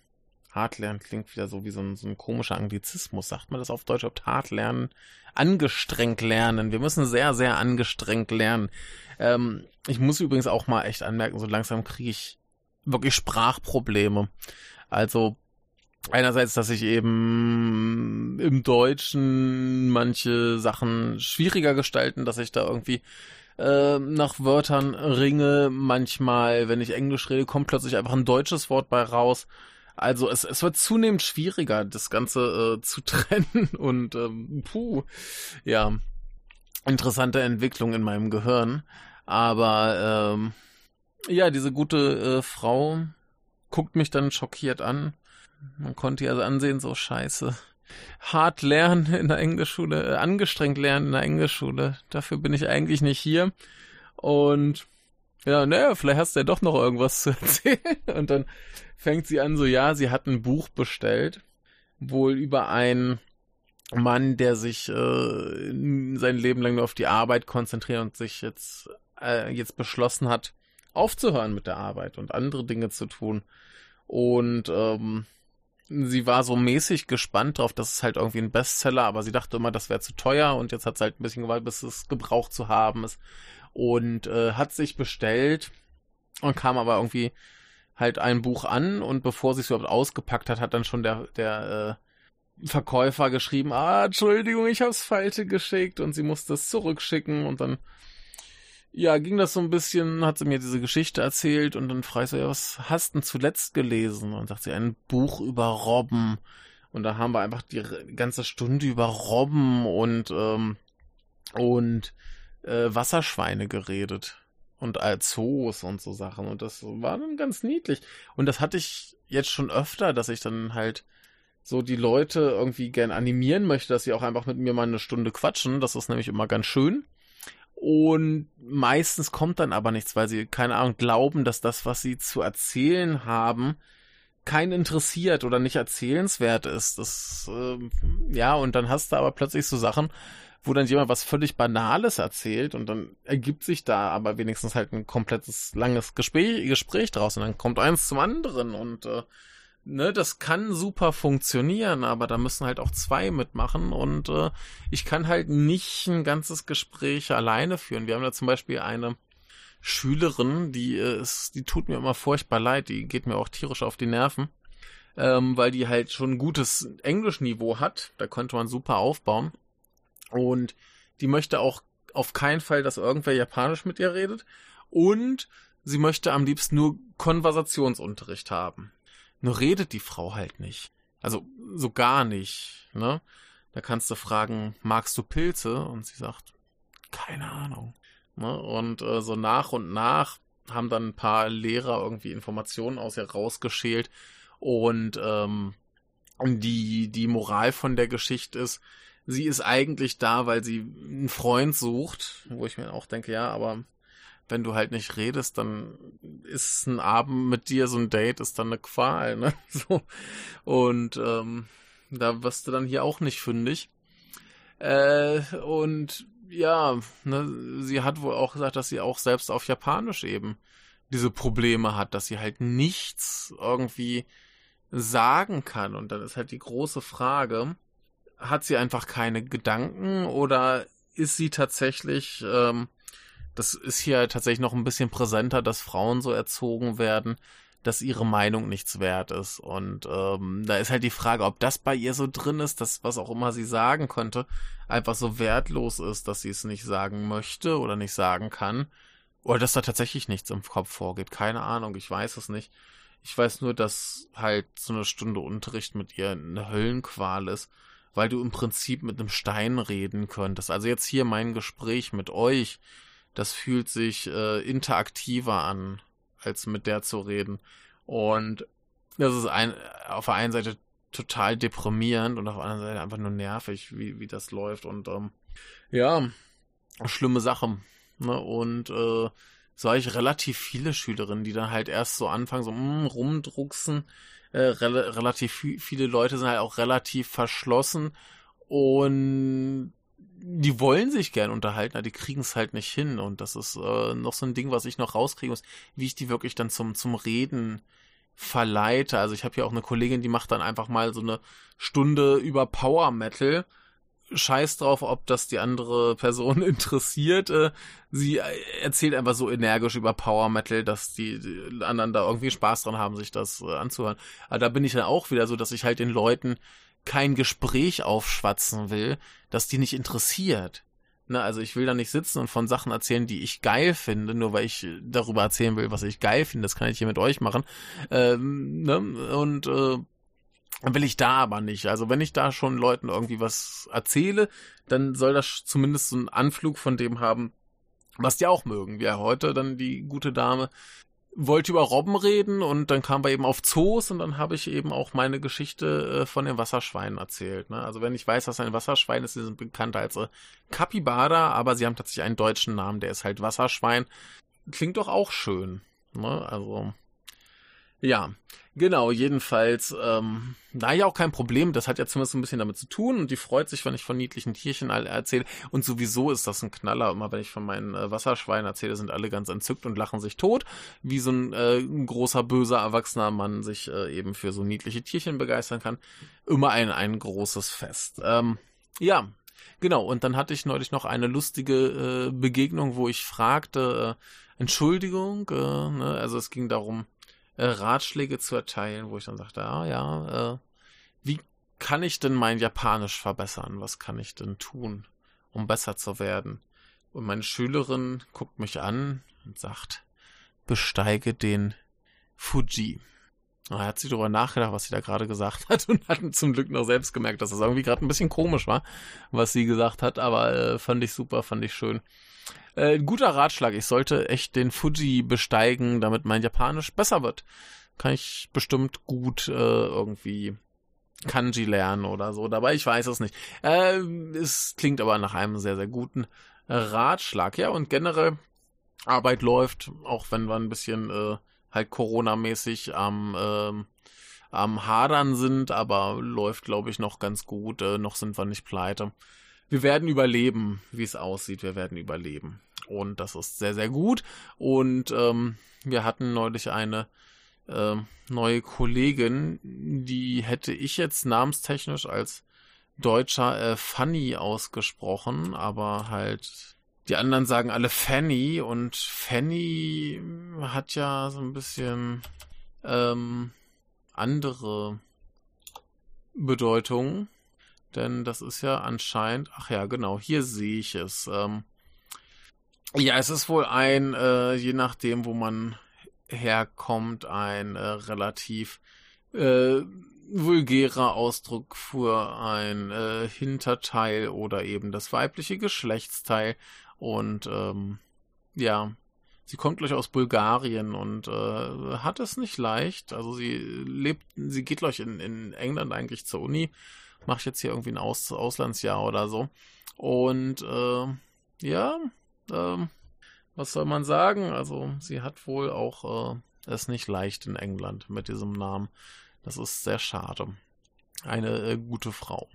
Hart lernen klingt wieder so wie so ein, so ein komischer Anglizismus. Sagt man das auf Deutsch? Ob hart lernen? Angestrengt lernen. Wir müssen sehr, sehr angestrengt lernen. Ähm, ich muss übrigens auch mal echt anmerken, so langsam kriege ich wirklich Sprachprobleme. Also einerseits, dass ich eben im Deutschen manche Sachen schwieriger gestalten, dass ich da irgendwie äh, nach Wörtern ringe. Manchmal, wenn ich Englisch rede, kommt plötzlich einfach ein deutsches Wort bei raus. Also es, es wird zunehmend schwieriger, das Ganze äh, zu trennen und ähm, puh, ja, interessante Entwicklung in meinem Gehirn. Aber ähm, ja, diese gute äh, Frau guckt mich dann schockiert an. Man konnte ihr also ansehen, so scheiße. Hart lernen in der Englischschule, äh, angestrengt lernen in der Englischschule. Dafür bin ich eigentlich nicht hier. Und ja, naja, vielleicht hast du ja doch noch irgendwas zu erzählen. Und dann fängt sie an, so, ja, sie hat ein Buch bestellt, wohl über einen Mann, der sich äh, sein Leben lang nur auf die Arbeit konzentriert und sich jetzt, äh, jetzt beschlossen hat, aufzuhören mit der Arbeit und andere Dinge zu tun. Und ähm, sie war so mäßig gespannt drauf, dass es halt irgendwie ein Bestseller, aber sie dachte immer, das wäre zu teuer und jetzt hat sie halt ein bisschen gewartet, bis es gebraucht zu haben ist. Und äh, hat sich bestellt und kam aber irgendwie halt ein Buch an und bevor sie es überhaupt ausgepackt hat, hat dann schon der, der äh, Verkäufer geschrieben, ah, Entschuldigung, ich hab's falsche geschickt und sie musste es zurückschicken und dann ja, ging das so ein bisschen, hat sie mir diese Geschichte erzählt und dann frage ich so, was hast du denn zuletzt gelesen? Und sagt sie, ein Buch über Robben. Und da haben wir einfach die ganze Stunde über Robben und, ähm, und äh, Wasserschweine geredet. Und Zoos und so Sachen. Und das war dann ganz niedlich. Und das hatte ich jetzt schon öfter, dass ich dann halt so die Leute irgendwie gern animieren möchte, dass sie auch einfach mit mir mal eine Stunde quatschen. Das ist nämlich immer ganz schön. Und meistens kommt dann aber nichts, weil sie, keine Ahnung, glauben, dass das, was sie zu erzählen haben, keinen interessiert oder nicht erzählenswert ist. Das, äh, ja, und dann hast du aber plötzlich so Sachen, wo dann jemand was völlig Banales erzählt und dann ergibt sich da aber wenigstens halt ein komplettes langes Gespräch, Gespräch draus und dann kommt eins zum anderen und äh, ne, das kann super funktionieren, aber da müssen halt auch zwei mitmachen und äh, ich kann halt nicht ein ganzes Gespräch alleine führen. Wir haben da zum Beispiel eine Schülerin, die äh, ist, die tut mir immer furchtbar leid, die geht mir auch tierisch auf die Nerven, ähm, weil die halt schon ein gutes Englischniveau hat, da könnte man super aufbauen und die möchte auch auf keinen Fall, dass irgendwer Japanisch mit ihr redet und sie möchte am liebsten nur Konversationsunterricht haben. Nur redet die Frau halt nicht. Also so gar nicht, ne? Da kannst du fragen, magst du Pilze? Und sie sagt, keine Ahnung. Ne? Und äh, so nach und nach haben dann ein paar Lehrer irgendwie Informationen aus ihr rausgeschält. Und ähm, die, die Moral von der Geschichte ist, sie ist eigentlich da, weil sie einen Freund sucht, wo ich mir auch denke, ja, aber wenn du halt nicht redest, dann ist ein Abend mit dir, so ein Date, ist dann eine Qual, ne? So. Und ähm, da wirst du dann hier auch nicht fündig. Äh, und ja, ne, sie hat wohl auch gesagt, dass sie auch selbst auf Japanisch eben diese Probleme hat, dass sie halt nichts irgendwie sagen kann. Und dann ist halt die große Frage, hat sie einfach keine Gedanken oder ist sie tatsächlich ähm, das ist hier tatsächlich noch ein bisschen präsenter, dass Frauen so erzogen werden, dass ihre Meinung nichts wert ist. Und ähm, da ist halt die Frage, ob das bei ihr so drin ist, dass was auch immer sie sagen könnte, einfach so wertlos ist, dass sie es nicht sagen möchte oder nicht sagen kann. Oder dass da tatsächlich nichts im Kopf vorgeht. Keine Ahnung, ich weiß es nicht. Ich weiß nur, dass halt so eine Stunde Unterricht mit ihr eine Höllenqual ist, weil du im Prinzip mit einem Stein reden könntest. Also jetzt hier mein Gespräch mit euch das fühlt sich äh, interaktiver an als mit der zu reden. Und das ist ein, auf der einen Seite total deprimierend und auf der anderen Seite einfach nur nervig, wie, wie das läuft. Und ähm, ja, schlimme Sache. Ne? Und äh, so habe ich relativ viele Schülerinnen, die dann halt erst so anfangen, so mh, hm, rumdrucksen. Äh, re relativ viele Leute sind halt auch relativ verschlossen und die wollen sich gern unterhalten, aber die kriegen es halt nicht hin. Und das ist äh, noch so ein Ding, was ich noch rauskriegen muss, wie ich die wirklich dann zum, zum Reden verleite. Also ich habe hier auch eine Kollegin, die macht dann einfach mal so eine Stunde über Power Metal. Scheiß drauf, ob das die andere Person interessiert. Äh, sie erzählt einfach so energisch über Power Metal, dass die, anderen da irgendwie Spaß dran haben, sich das äh, anzuhören. Aber da bin ich dann auch wieder so, dass ich halt den Leuten kein Gespräch aufschwatzen will, das die nicht interessiert. Ne, also ich will da nicht sitzen und von Sachen erzählen, die ich geil finde, nur weil ich darüber erzählen will, was ich geil finde. Das kann ich hier mit euch machen. Ähm, ne? Und äh, will ich da aber nicht. Also wenn ich da schon Leuten irgendwie was erzähle, dann soll das zumindest so einen Anflug von dem haben, was die auch mögen. Wie heute dann die gute Dame wollte über Robben reden und dann kam wir eben auf Zoos und dann habe ich eben auch meine Geschichte äh, von den Wasserschweinen erzählt. Ne? Also wenn ich weiß, was ein Wasserschwein ist, sie sind bekannt als äh, Capybara, aber sie haben tatsächlich einen deutschen Namen, der ist halt Wasserschwein. Klingt doch auch schön. Ne? Also ja, genau, jedenfalls, ähm, da ja auch kein Problem, das hat ja zumindest ein bisschen damit zu tun und die freut sich, wenn ich von niedlichen Tierchen erzähle. Und sowieso ist das ein Knaller, immer wenn ich von meinen äh, Wasserschweinen erzähle, sind alle ganz entzückt und lachen sich tot, wie so ein, äh, ein großer, böser, erwachsener Mann sich äh, eben für so niedliche Tierchen begeistern kann. Immer ein, ein großes Fest. Ähm, ja, genau, und dann hatte ich neulich noch eine lustige äh, Begegnung, wo ich fragte, äh, Entschuldigung, äh, ne, also es ging darum, äh, Ratschläge zu erteilen, wo ich dann sagte, ah ja, äh, wie kann ich denn mein Japanisch verbessern? Was kann ich denn tun, um besser zu werden? Und meine Schülerin guckt mich an und sagt, besteige den Fuji. Er hat sie darüber nachgedacht, was sie da gerade gesagt hat und hat zum Glück noch selbst gemerkt, dass das irgendwie gerade ein bisschen komisch war, was sie gesagt hat, aber äh, fand ich super, fand ich schön. Äh, guter Ratschlag. Ich sollte echt den Fuji besteigen, damit mein Japanisch besser wird. Kann ich bestimmt gut äh, irgendwie Kanji lernen oder so. Dabei, ich weiß es nicht. Äh, es klingt aber nach einem sehr, sehr guten Ratschlag. Ja, und generell Arbeit läuft, auch wenn wir ein bisschen äh, halt Corona-mäßig am, äh, am Hadern sind, aber läuft, glaube ich, noch ganz gut. Äh, noch sind wir nicht pleite. Wir werden überleben, wie es aussieht. Wir werden überleben. Und das ist sehr, sehr gut. Und ähm, wir hatten neulich eine äh, neue Kollegin, die hätte ich jetzt namenstechnisch als deutscher äh, Fanny ausgesprochen, aber halt die anderen sagen alle Fanny und Fanny hat ja so ein bisschen ähm, andere Bedeutung, denn das ist ja anscheinend, ach ja, genau, hier sehe ich es. Ähm, ja, es ist wohl ein, äh, je nachdem, wo man herkommt, ein äh, relativ äh, vulgärer Ausdruck für ein äh, Hinterteil oder eben das weibliche Geschlechtsteil. Und ähm, ja, sie kommt gleich aus Bulgarien und äh, hat es nicht leicht. Also sie lebt, sie geht gleich in, in England eigentlich zur Uni, macht jetzt hier irgendwie ein Aus Auslandsjahr oder so. Und äh, ja, ähm, was soll man sagen? Also, sie hat wohl auch äh, es nicht leicht in England mit diesem Namen. Das ist sehr schade. Eine äh, gute Frau.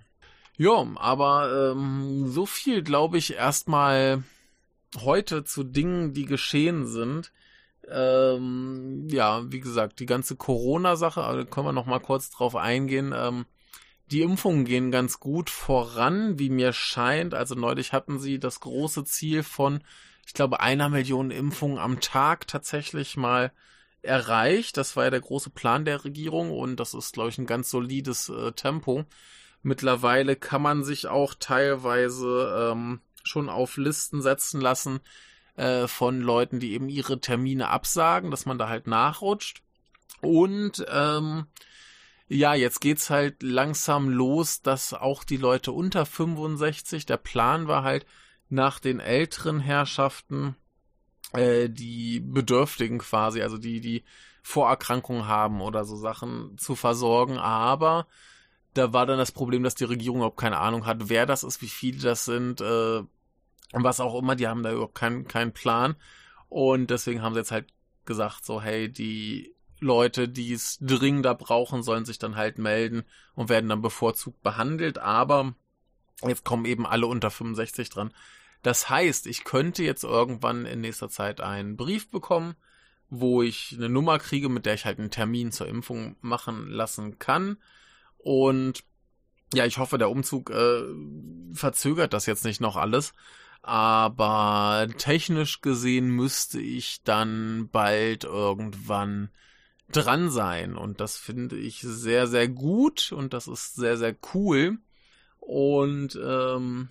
Ja, aber ähm, so viel glaube ich erstmal heute zu Dingen, die geschehen sind. Ähm, ja, wie gesagt, die ganze Corona-Sache, also können wir noch mal kurz drauf eingehen. Ähm, die Impfungen gehen ganz gut voran, wie mir scheint. Also neulich hatten sie das große Ziel von, ich glaube, einer Million Impfungen am Tag tatsächlich mal erreicht. Das war ja der große Plan der Regierung und das ist, glaube ich, ein ganz solides äh, Tempo. Mittlerweile kann man sich auch teilweise ähm, schon auf Listen setzen lassen äh, von Leuten, die eben ihre Termine absagen, dass man da halt nachrutscht. Und ähm, ja, jetzt geht's halt langsam los, dass auch die Leute unter 65, der Plan war halt nach den älteren Herrschaften äh, die Bedürftigen quasi, also die, die Vorerkrankungen haben oder so Sachen zu versorgen. Aber da war dann das Problem, dass die Regierung überhaupt keine Ahnung hat, wer das ist, wie viele das sind, äh, was auch immer. Die haben da überhaupt keinen keinen Plan. Und deswegen haben sie jetzt halt gesagt, so, hey, die Leute, die es dringender brauchen, sollen sich dann halt melden und werden dann bevorzugt behandelt. Aber jetzt kommen eben alle unter 65 dran. Das heißt, ich könnte jetzt irgendwann in nächster Zeit einen Brief bekommen, wo ich eine Nummer kriege, mit der ich halt einen Termin zur Impfung machen lassen kann. Und ja, ich hoffe, der Umzug äh, verzögert das jetzt nicht noch alles. Aber technisch gesehen müsste ich dann bald irgendwann dran sein. Und das finde ich sehr, sehr gut und das ist sehr, sehr cool. Und ähm,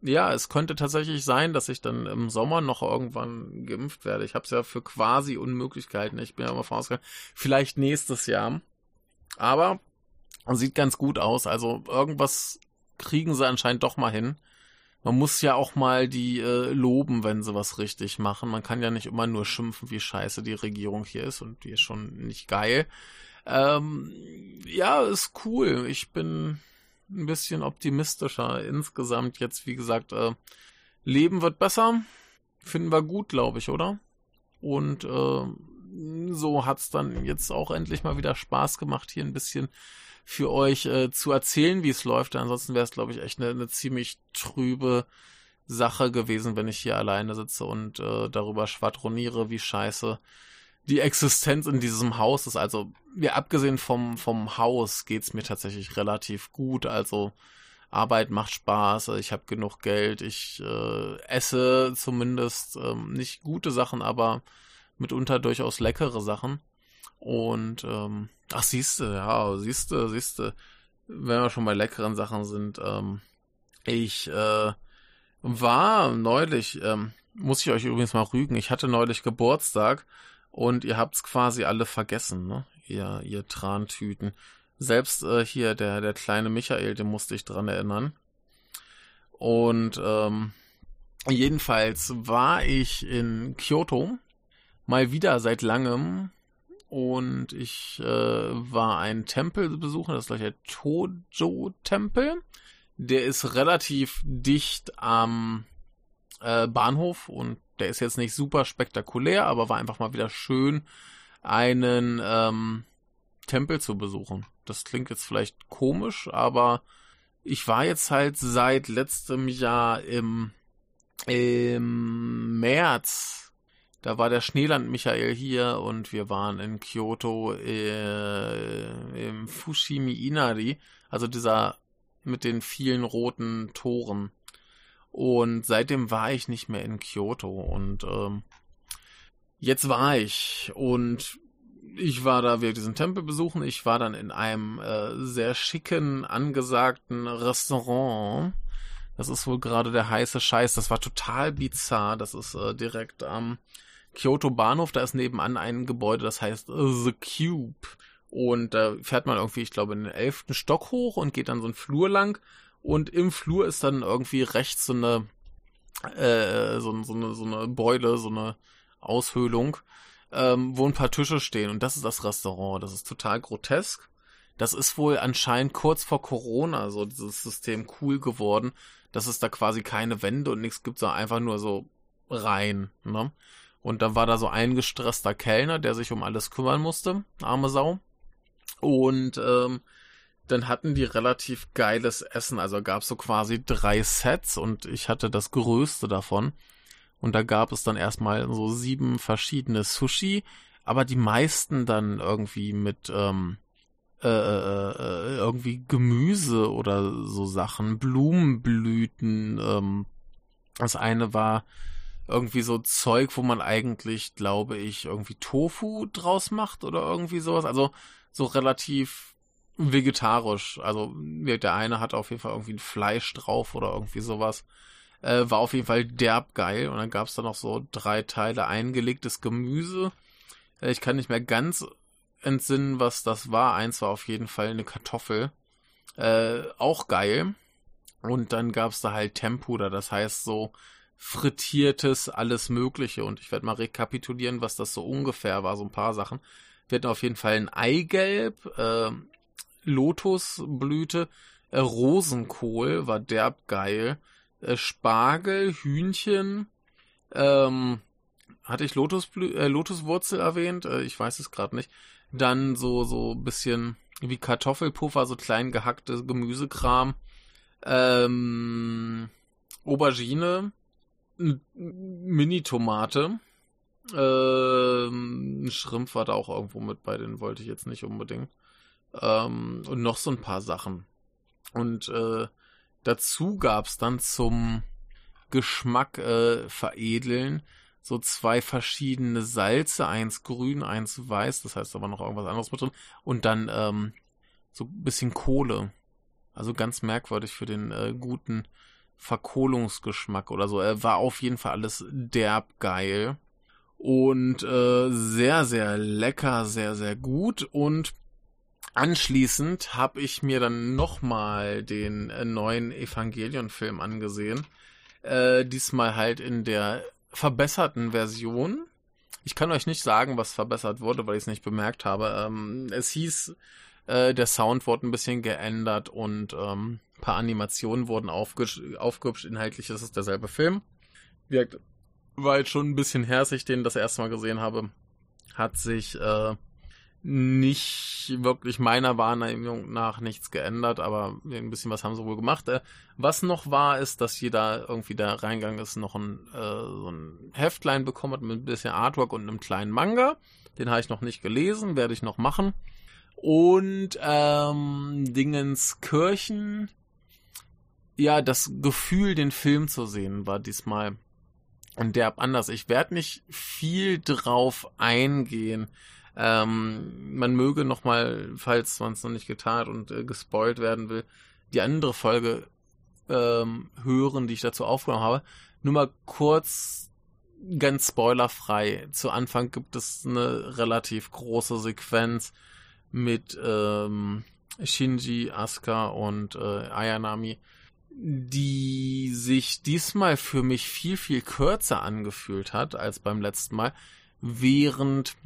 ja, es könnte tatsächlich sein, dass ich dann im Sommer noch irgendwann geimpft werde. Ich habe es ja für quasi unmöglich gehalten. Ich bin ja immer vorausgegangen. Vielleicht nächstes Jahr. Aber sieht ganz gut aus. Also irgendwas kriegen sie anscheinend doch mal hin. Man muss ja auch mal die äh, loben, wenn sie was richtig machen. Man kann ja nicht immer nur schimpfen, wie scheiße die Regierung hier ist und die ist schon nicht geil. Ähm, ja, ist cool. Ich bin ein bisschen optimistischer insgesamt jetzt, wie gesagt, äh, Leben wird besser. Finden wir gut, glaube ich, oder? Und äh, so hat's dann jetzt auch endlich mal wieder Spaß gemacht, hier ein bisschen für euch äh, zu erzählen, wie es läuft. Ansonsten wäre es, glaube ich, echt eine, eine ziemlich trübe Sache gewesen, wenn ich hier alleine sitze und äh, darüber schwadroniere, wie scheiße die Existenz in diesem Haus ist. Also, ja, abgesehen vom, vom Haus geht's mir tatsächlich relativ gut. Also, Arbeit macht Spaß, ich habe genug Geld, ich äh, esse zumindest ähm, nicht gute Sachen, aber mitunter durchaus leckere Sachen. Und ähm, ach siehste, ja, siehste, siehste, wenn wir schon bei leckeren Sachen sind, ähm, ich äh, war neulich, ähm, muss ich euch übrigens mal rügen, ich hatte neulich Geburtstag und ihr habt's quasi alle vergessen, ne? Ihr, ihr Trantüten. Selbst äh, hier der, der kleine Michael, den musste ich dran erinnern. Und ähm, jedenfalls war ich in Kyoto mal wieder seit langem und ich äh, war einen Tempel besuchen, das ist gleich der Tojo-Tempel. Der ist relativ dicht am äh, Bahnhof und der ist jetzt nicht super spektakulär, aber war einfach mal wieder schön, einen ähm, Tempel zu besuchen. Das klingt jetzt vielleicht komisch, aber ich war jetzt halt seit letztem Jahr im, im März da war der Schneeland Michael hier und wir waren in Kyoto äh, im Fushimi Inari, also dieser mit den vielen roten Toren. Und seitdem war ich nicht mehr in Kyoto und ähm, jetzt war ich und ich war da, wir diesen Tempel besuchen. Ich war dann in einem äh, sehr schicken, angesagten Restaurant. Das ist wohl gerade der heiße Scheiß. Das war total bizarr. Das ist äh, direkt am Kyoto Bahnhof, da ist nebenan ein Gebäude, das heißt äh, The Cube. Und da fährt man irgendwie, ich glaube, in den elften Stock hoch und geht dann so einen Flur lang. Und im Flur ist dann irgendwie rechts so eine, äh, so, so, eine, so eine Beule, so eine Aushöhlung, ähm, wo ein paar Tische stehen. Und das ist das Restaurant. Das ist total grotesk. Das ist wohl anscheinend kurz vor Corona so dieses System cool geworden, dass es da quasi keine Wände und nichts gibt, sondern einfach nur so rein. Ne? Und dann war da so ein gestresster Kellner, der sich um alles kümmern musste, arme Sau. Und ähm, dann hatten die relativ geiles Essen. Also gab es so quasi drei Sets und ich hatte das größte davon. Und da gab es dann erstmal so sieben verschiedene Sushi, aber die meisten dann irgendwie mit ähm, äh, äh, äh irgendwie Gemüse oder so Sachen, Blumenblüten. Ähm, das eine war irgendwie so Zeug, wo man eigentlich, glaube ich, irgendwie Tofu draus macht oder irgendwie sowas. Also so relativ vegetarisch. Also der eine hat auf jeden Fall irgendwie ein Fleisch drauf oder irgendwie sowas. Äh, war auf jeden Fall derb geil. Und dann gab's da noch so drei Teile eingelegtes Gemüse. Äh, ich kann nicht mehr ganz entsinnen, was das war. Eins war auf jeden Fall eine Kartoffel. Äh, auch geil. Und dann gab's da halt Tempura, das heißt so frittiertes, alles Mögliche. Und ich werde mal rekapitulieren, was das so ungefähr war, so ein paar Sachen. Wir hatten auf jeden Fall ein Eigelb, äh, Lotusblüte, äh, Rosenkohl war derb geil, äh, Spargel, Hühnchen, ähm, hatte ich Lotusblü äh, Lotuswurzel erwähnt? Äh, ich weiß es gerade nicht. Dann so so bisschen wie Kartoffelpuffer, so klein gehackte Gemüsekram. Ähm, Aubergine, Mini-Tomate. Ähm, Schrimp war da auch irgendwo mit bei, den wollte ich jetzt nicht unbedingt. Ähm, und noch so ein paar Sachen. Und äh, dazu gab's dann zum Geschmack äh, veredeln so zwei verschiedene Salze, eins grün, eins weiß, das heißt aber noch irgendwas anderes mit drin. Und dann ähm, so ein bisschen Kohle. Also ganz merkwürdig für den äh, guten Verkohlungsgeschmack oder so. Er war auf jeden Fall alles derb geil. Und äh, sehr, sehr lecker, sehr, sehr gut. Und anschließend habe ich mir dann nochmal den äh, neuen Evangelion-Film angesehen. Äh, diesmal halt in der verbesserten Version. Ich kann euch nicht sagen, was verbessert wurde, weil ich es nicht bemerkt habe. Ähm, es hieß, äh, der Sound wurde ein bisschen geändert und ähm, ein paar Animationen wurden aufgehübscht. Inhaltlich ist es derselbe Film. Wirkt, war jetzt schon ein bisschen her, als ich den das erste Mal gesehen habe. Hat sich äh, nicht wirklich meiner Wahrnehmung nach nichts geändert, aber ein bisschen was haben sie wohl gemacht. Äh, was noch war, ist, dass jeder irgendwie da reingegangen ist, noch ein, äh, so ein Heftlein bekommen hat mit ein bisschen Artwork und einem kleinen Manga. Den habe ich noch nicht gelesen, werde ich noch machen. Und ähm, Dingenskirchen. Ja, das Gefühl, den Film zu sehen, war diesmal derb anders. Ich werde nicht viel drauf eingehen ähm, man möge nochmal, falls man es noch nicht getan hat und äh, gespoilt werden will, die andere Folge ähm, hören, die ich dazu aufgenommen habe. Nur mal kurz, ganz spoilerfrei. Zu Anfang gibt es eine relativ große Sequenz mit ähm, Shinji, Asuka und äh, Ayanami, die sich diesmal für mich viel, viel kürzer angefühlt hat als beim letzten Mal, während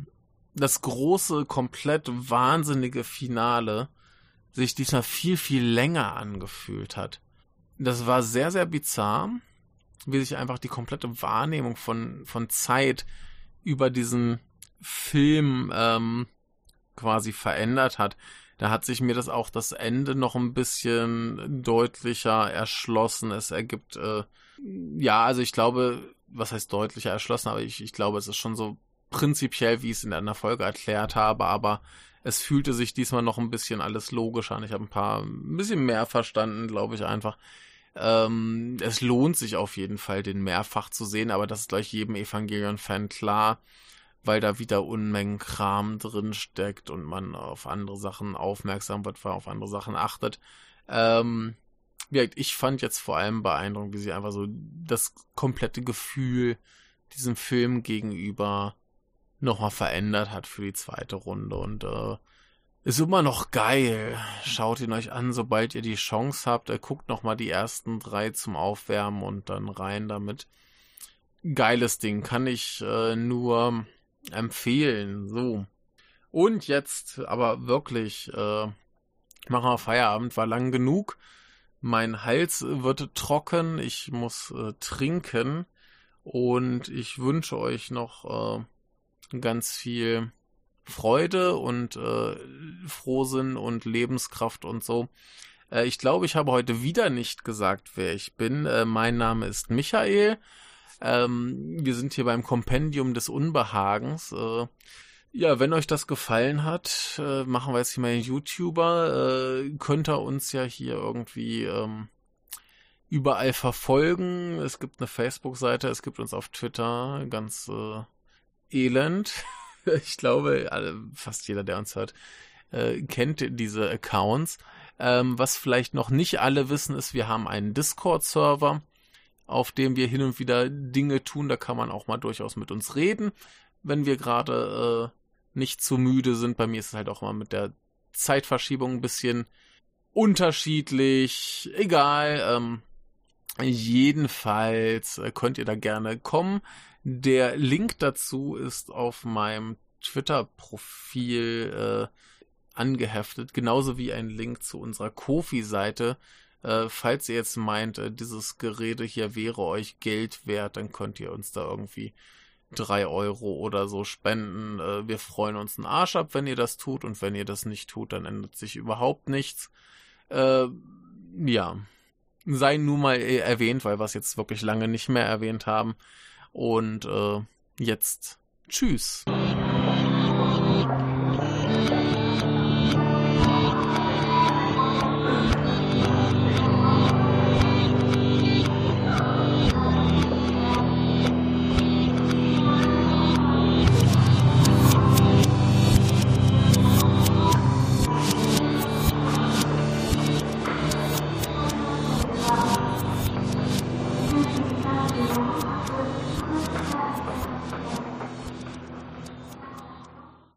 das große, komplett wahnsinnige Finale sich diesmal viel, viel länger angefühlt hat. Das war sehr, sehr bizarr, wie sich einfach die komplette Wahrnehmung von, von Zeit über diesen Film ähm, quasi verändert hat. Da hat sich mir das auch das Ende noch ein bisschen deutlicher erschlossen. Es ergibt, äh, ja, also ich glaube, was heißt deutlicher erschlossen, aber ich, ich glaube, es ist schon so prinzipiell, wie ich es in einer Folge erklärt habe, aber es fühlte sich diesmal noch ein bisschen alles logischer an. Ich habe ein paar, ein bisschen mehr verstanden, glaube ich einfach. Ähm, es lohnt sich auf jeden Fall, den mehrfach zu sehen, aber das ist gleich jedem Evangelion-Fan klar, weil da wieder Unmengen Kram drin steckt und man auf andere Sachen aufmerksam wird, weil auf andere Sachen achtet. Ähm, ich fand jetzt vor allem beeindruckend, wie sie einfach so das komplette Gefühl diesem Film gegenüber nochmal verändert hat für die zweite Runde und äh, ist immer noch geil. Schaut ihn euch an, sobald ihr die Chance habt. Er guckt nochmal die ersten drei zum Aufwärmen und dann rein damit. Geiles Ding, kann ich äh, nur empfehlen. So. Und jetzt aber wirklich, äh, machen wir Feierabend, war lang genug. Mein Hals wird trocken, ich muss äh, trinken und ich wünsche euch noch äh, ganz viel Freude und äh, Frohsinn und Lebenskraft und so. Äh, ich glaube, ich habe heute wieder nicht gesagt, wer ich bin. Äh, mein Name ist Michael. Ähm, wir sind hier beim Kompendium des Unbehagens. Äh, ja, wenn euch das gefallen hat, äh, machen wir jetzt hier mal einen YouTuber. Äh, könnt ihr uns ja hier irgendwie ähm, überall verfolgen. Es gibt eine Facebook-Seite, es gibt uns auf Twitter ganz äh, elend. Ich glaube, fast jeder, der uns hört, äh, kennt diese Accounts. Ähm, was vielleicht noch nicht alle wissen, ist, wir haben einen Discord-Server, auf dem wir hin und wieder Dinge tun. Da kann man auch mal durchaus mit uns reden, wenn wir gerade äh, nicht zu müde sind. Bei mir ist es halt auch mal mit der Zeitverschiebung ein bisschen unterschiedlich. Egal. Ähm, Jedenfalls äh, könnt ihr da gerne kommen. Der Link dazu ist auf meinem Twitter-Profil äh, angeheftet, genauso wie ein Link zu unserer Kofi-Seite. Äh, falls ihr jetzt meint, äh, dieses Gerede hier wäre euch Geld wert, dann könnt ihr uns da irgendwie drei Euro oder so spenden. Äh, wir freuen uns einen Arsch ab, wenn ihr das tut. Und wenn ihr das nicht tut, dann ändert sich überhaupt nichts. Äh, ja. Sei nun mal erwähnt, weil wir es jetzt wirklich lange nicht mehr erwähnt haben. Und äh, jetzt tschüss.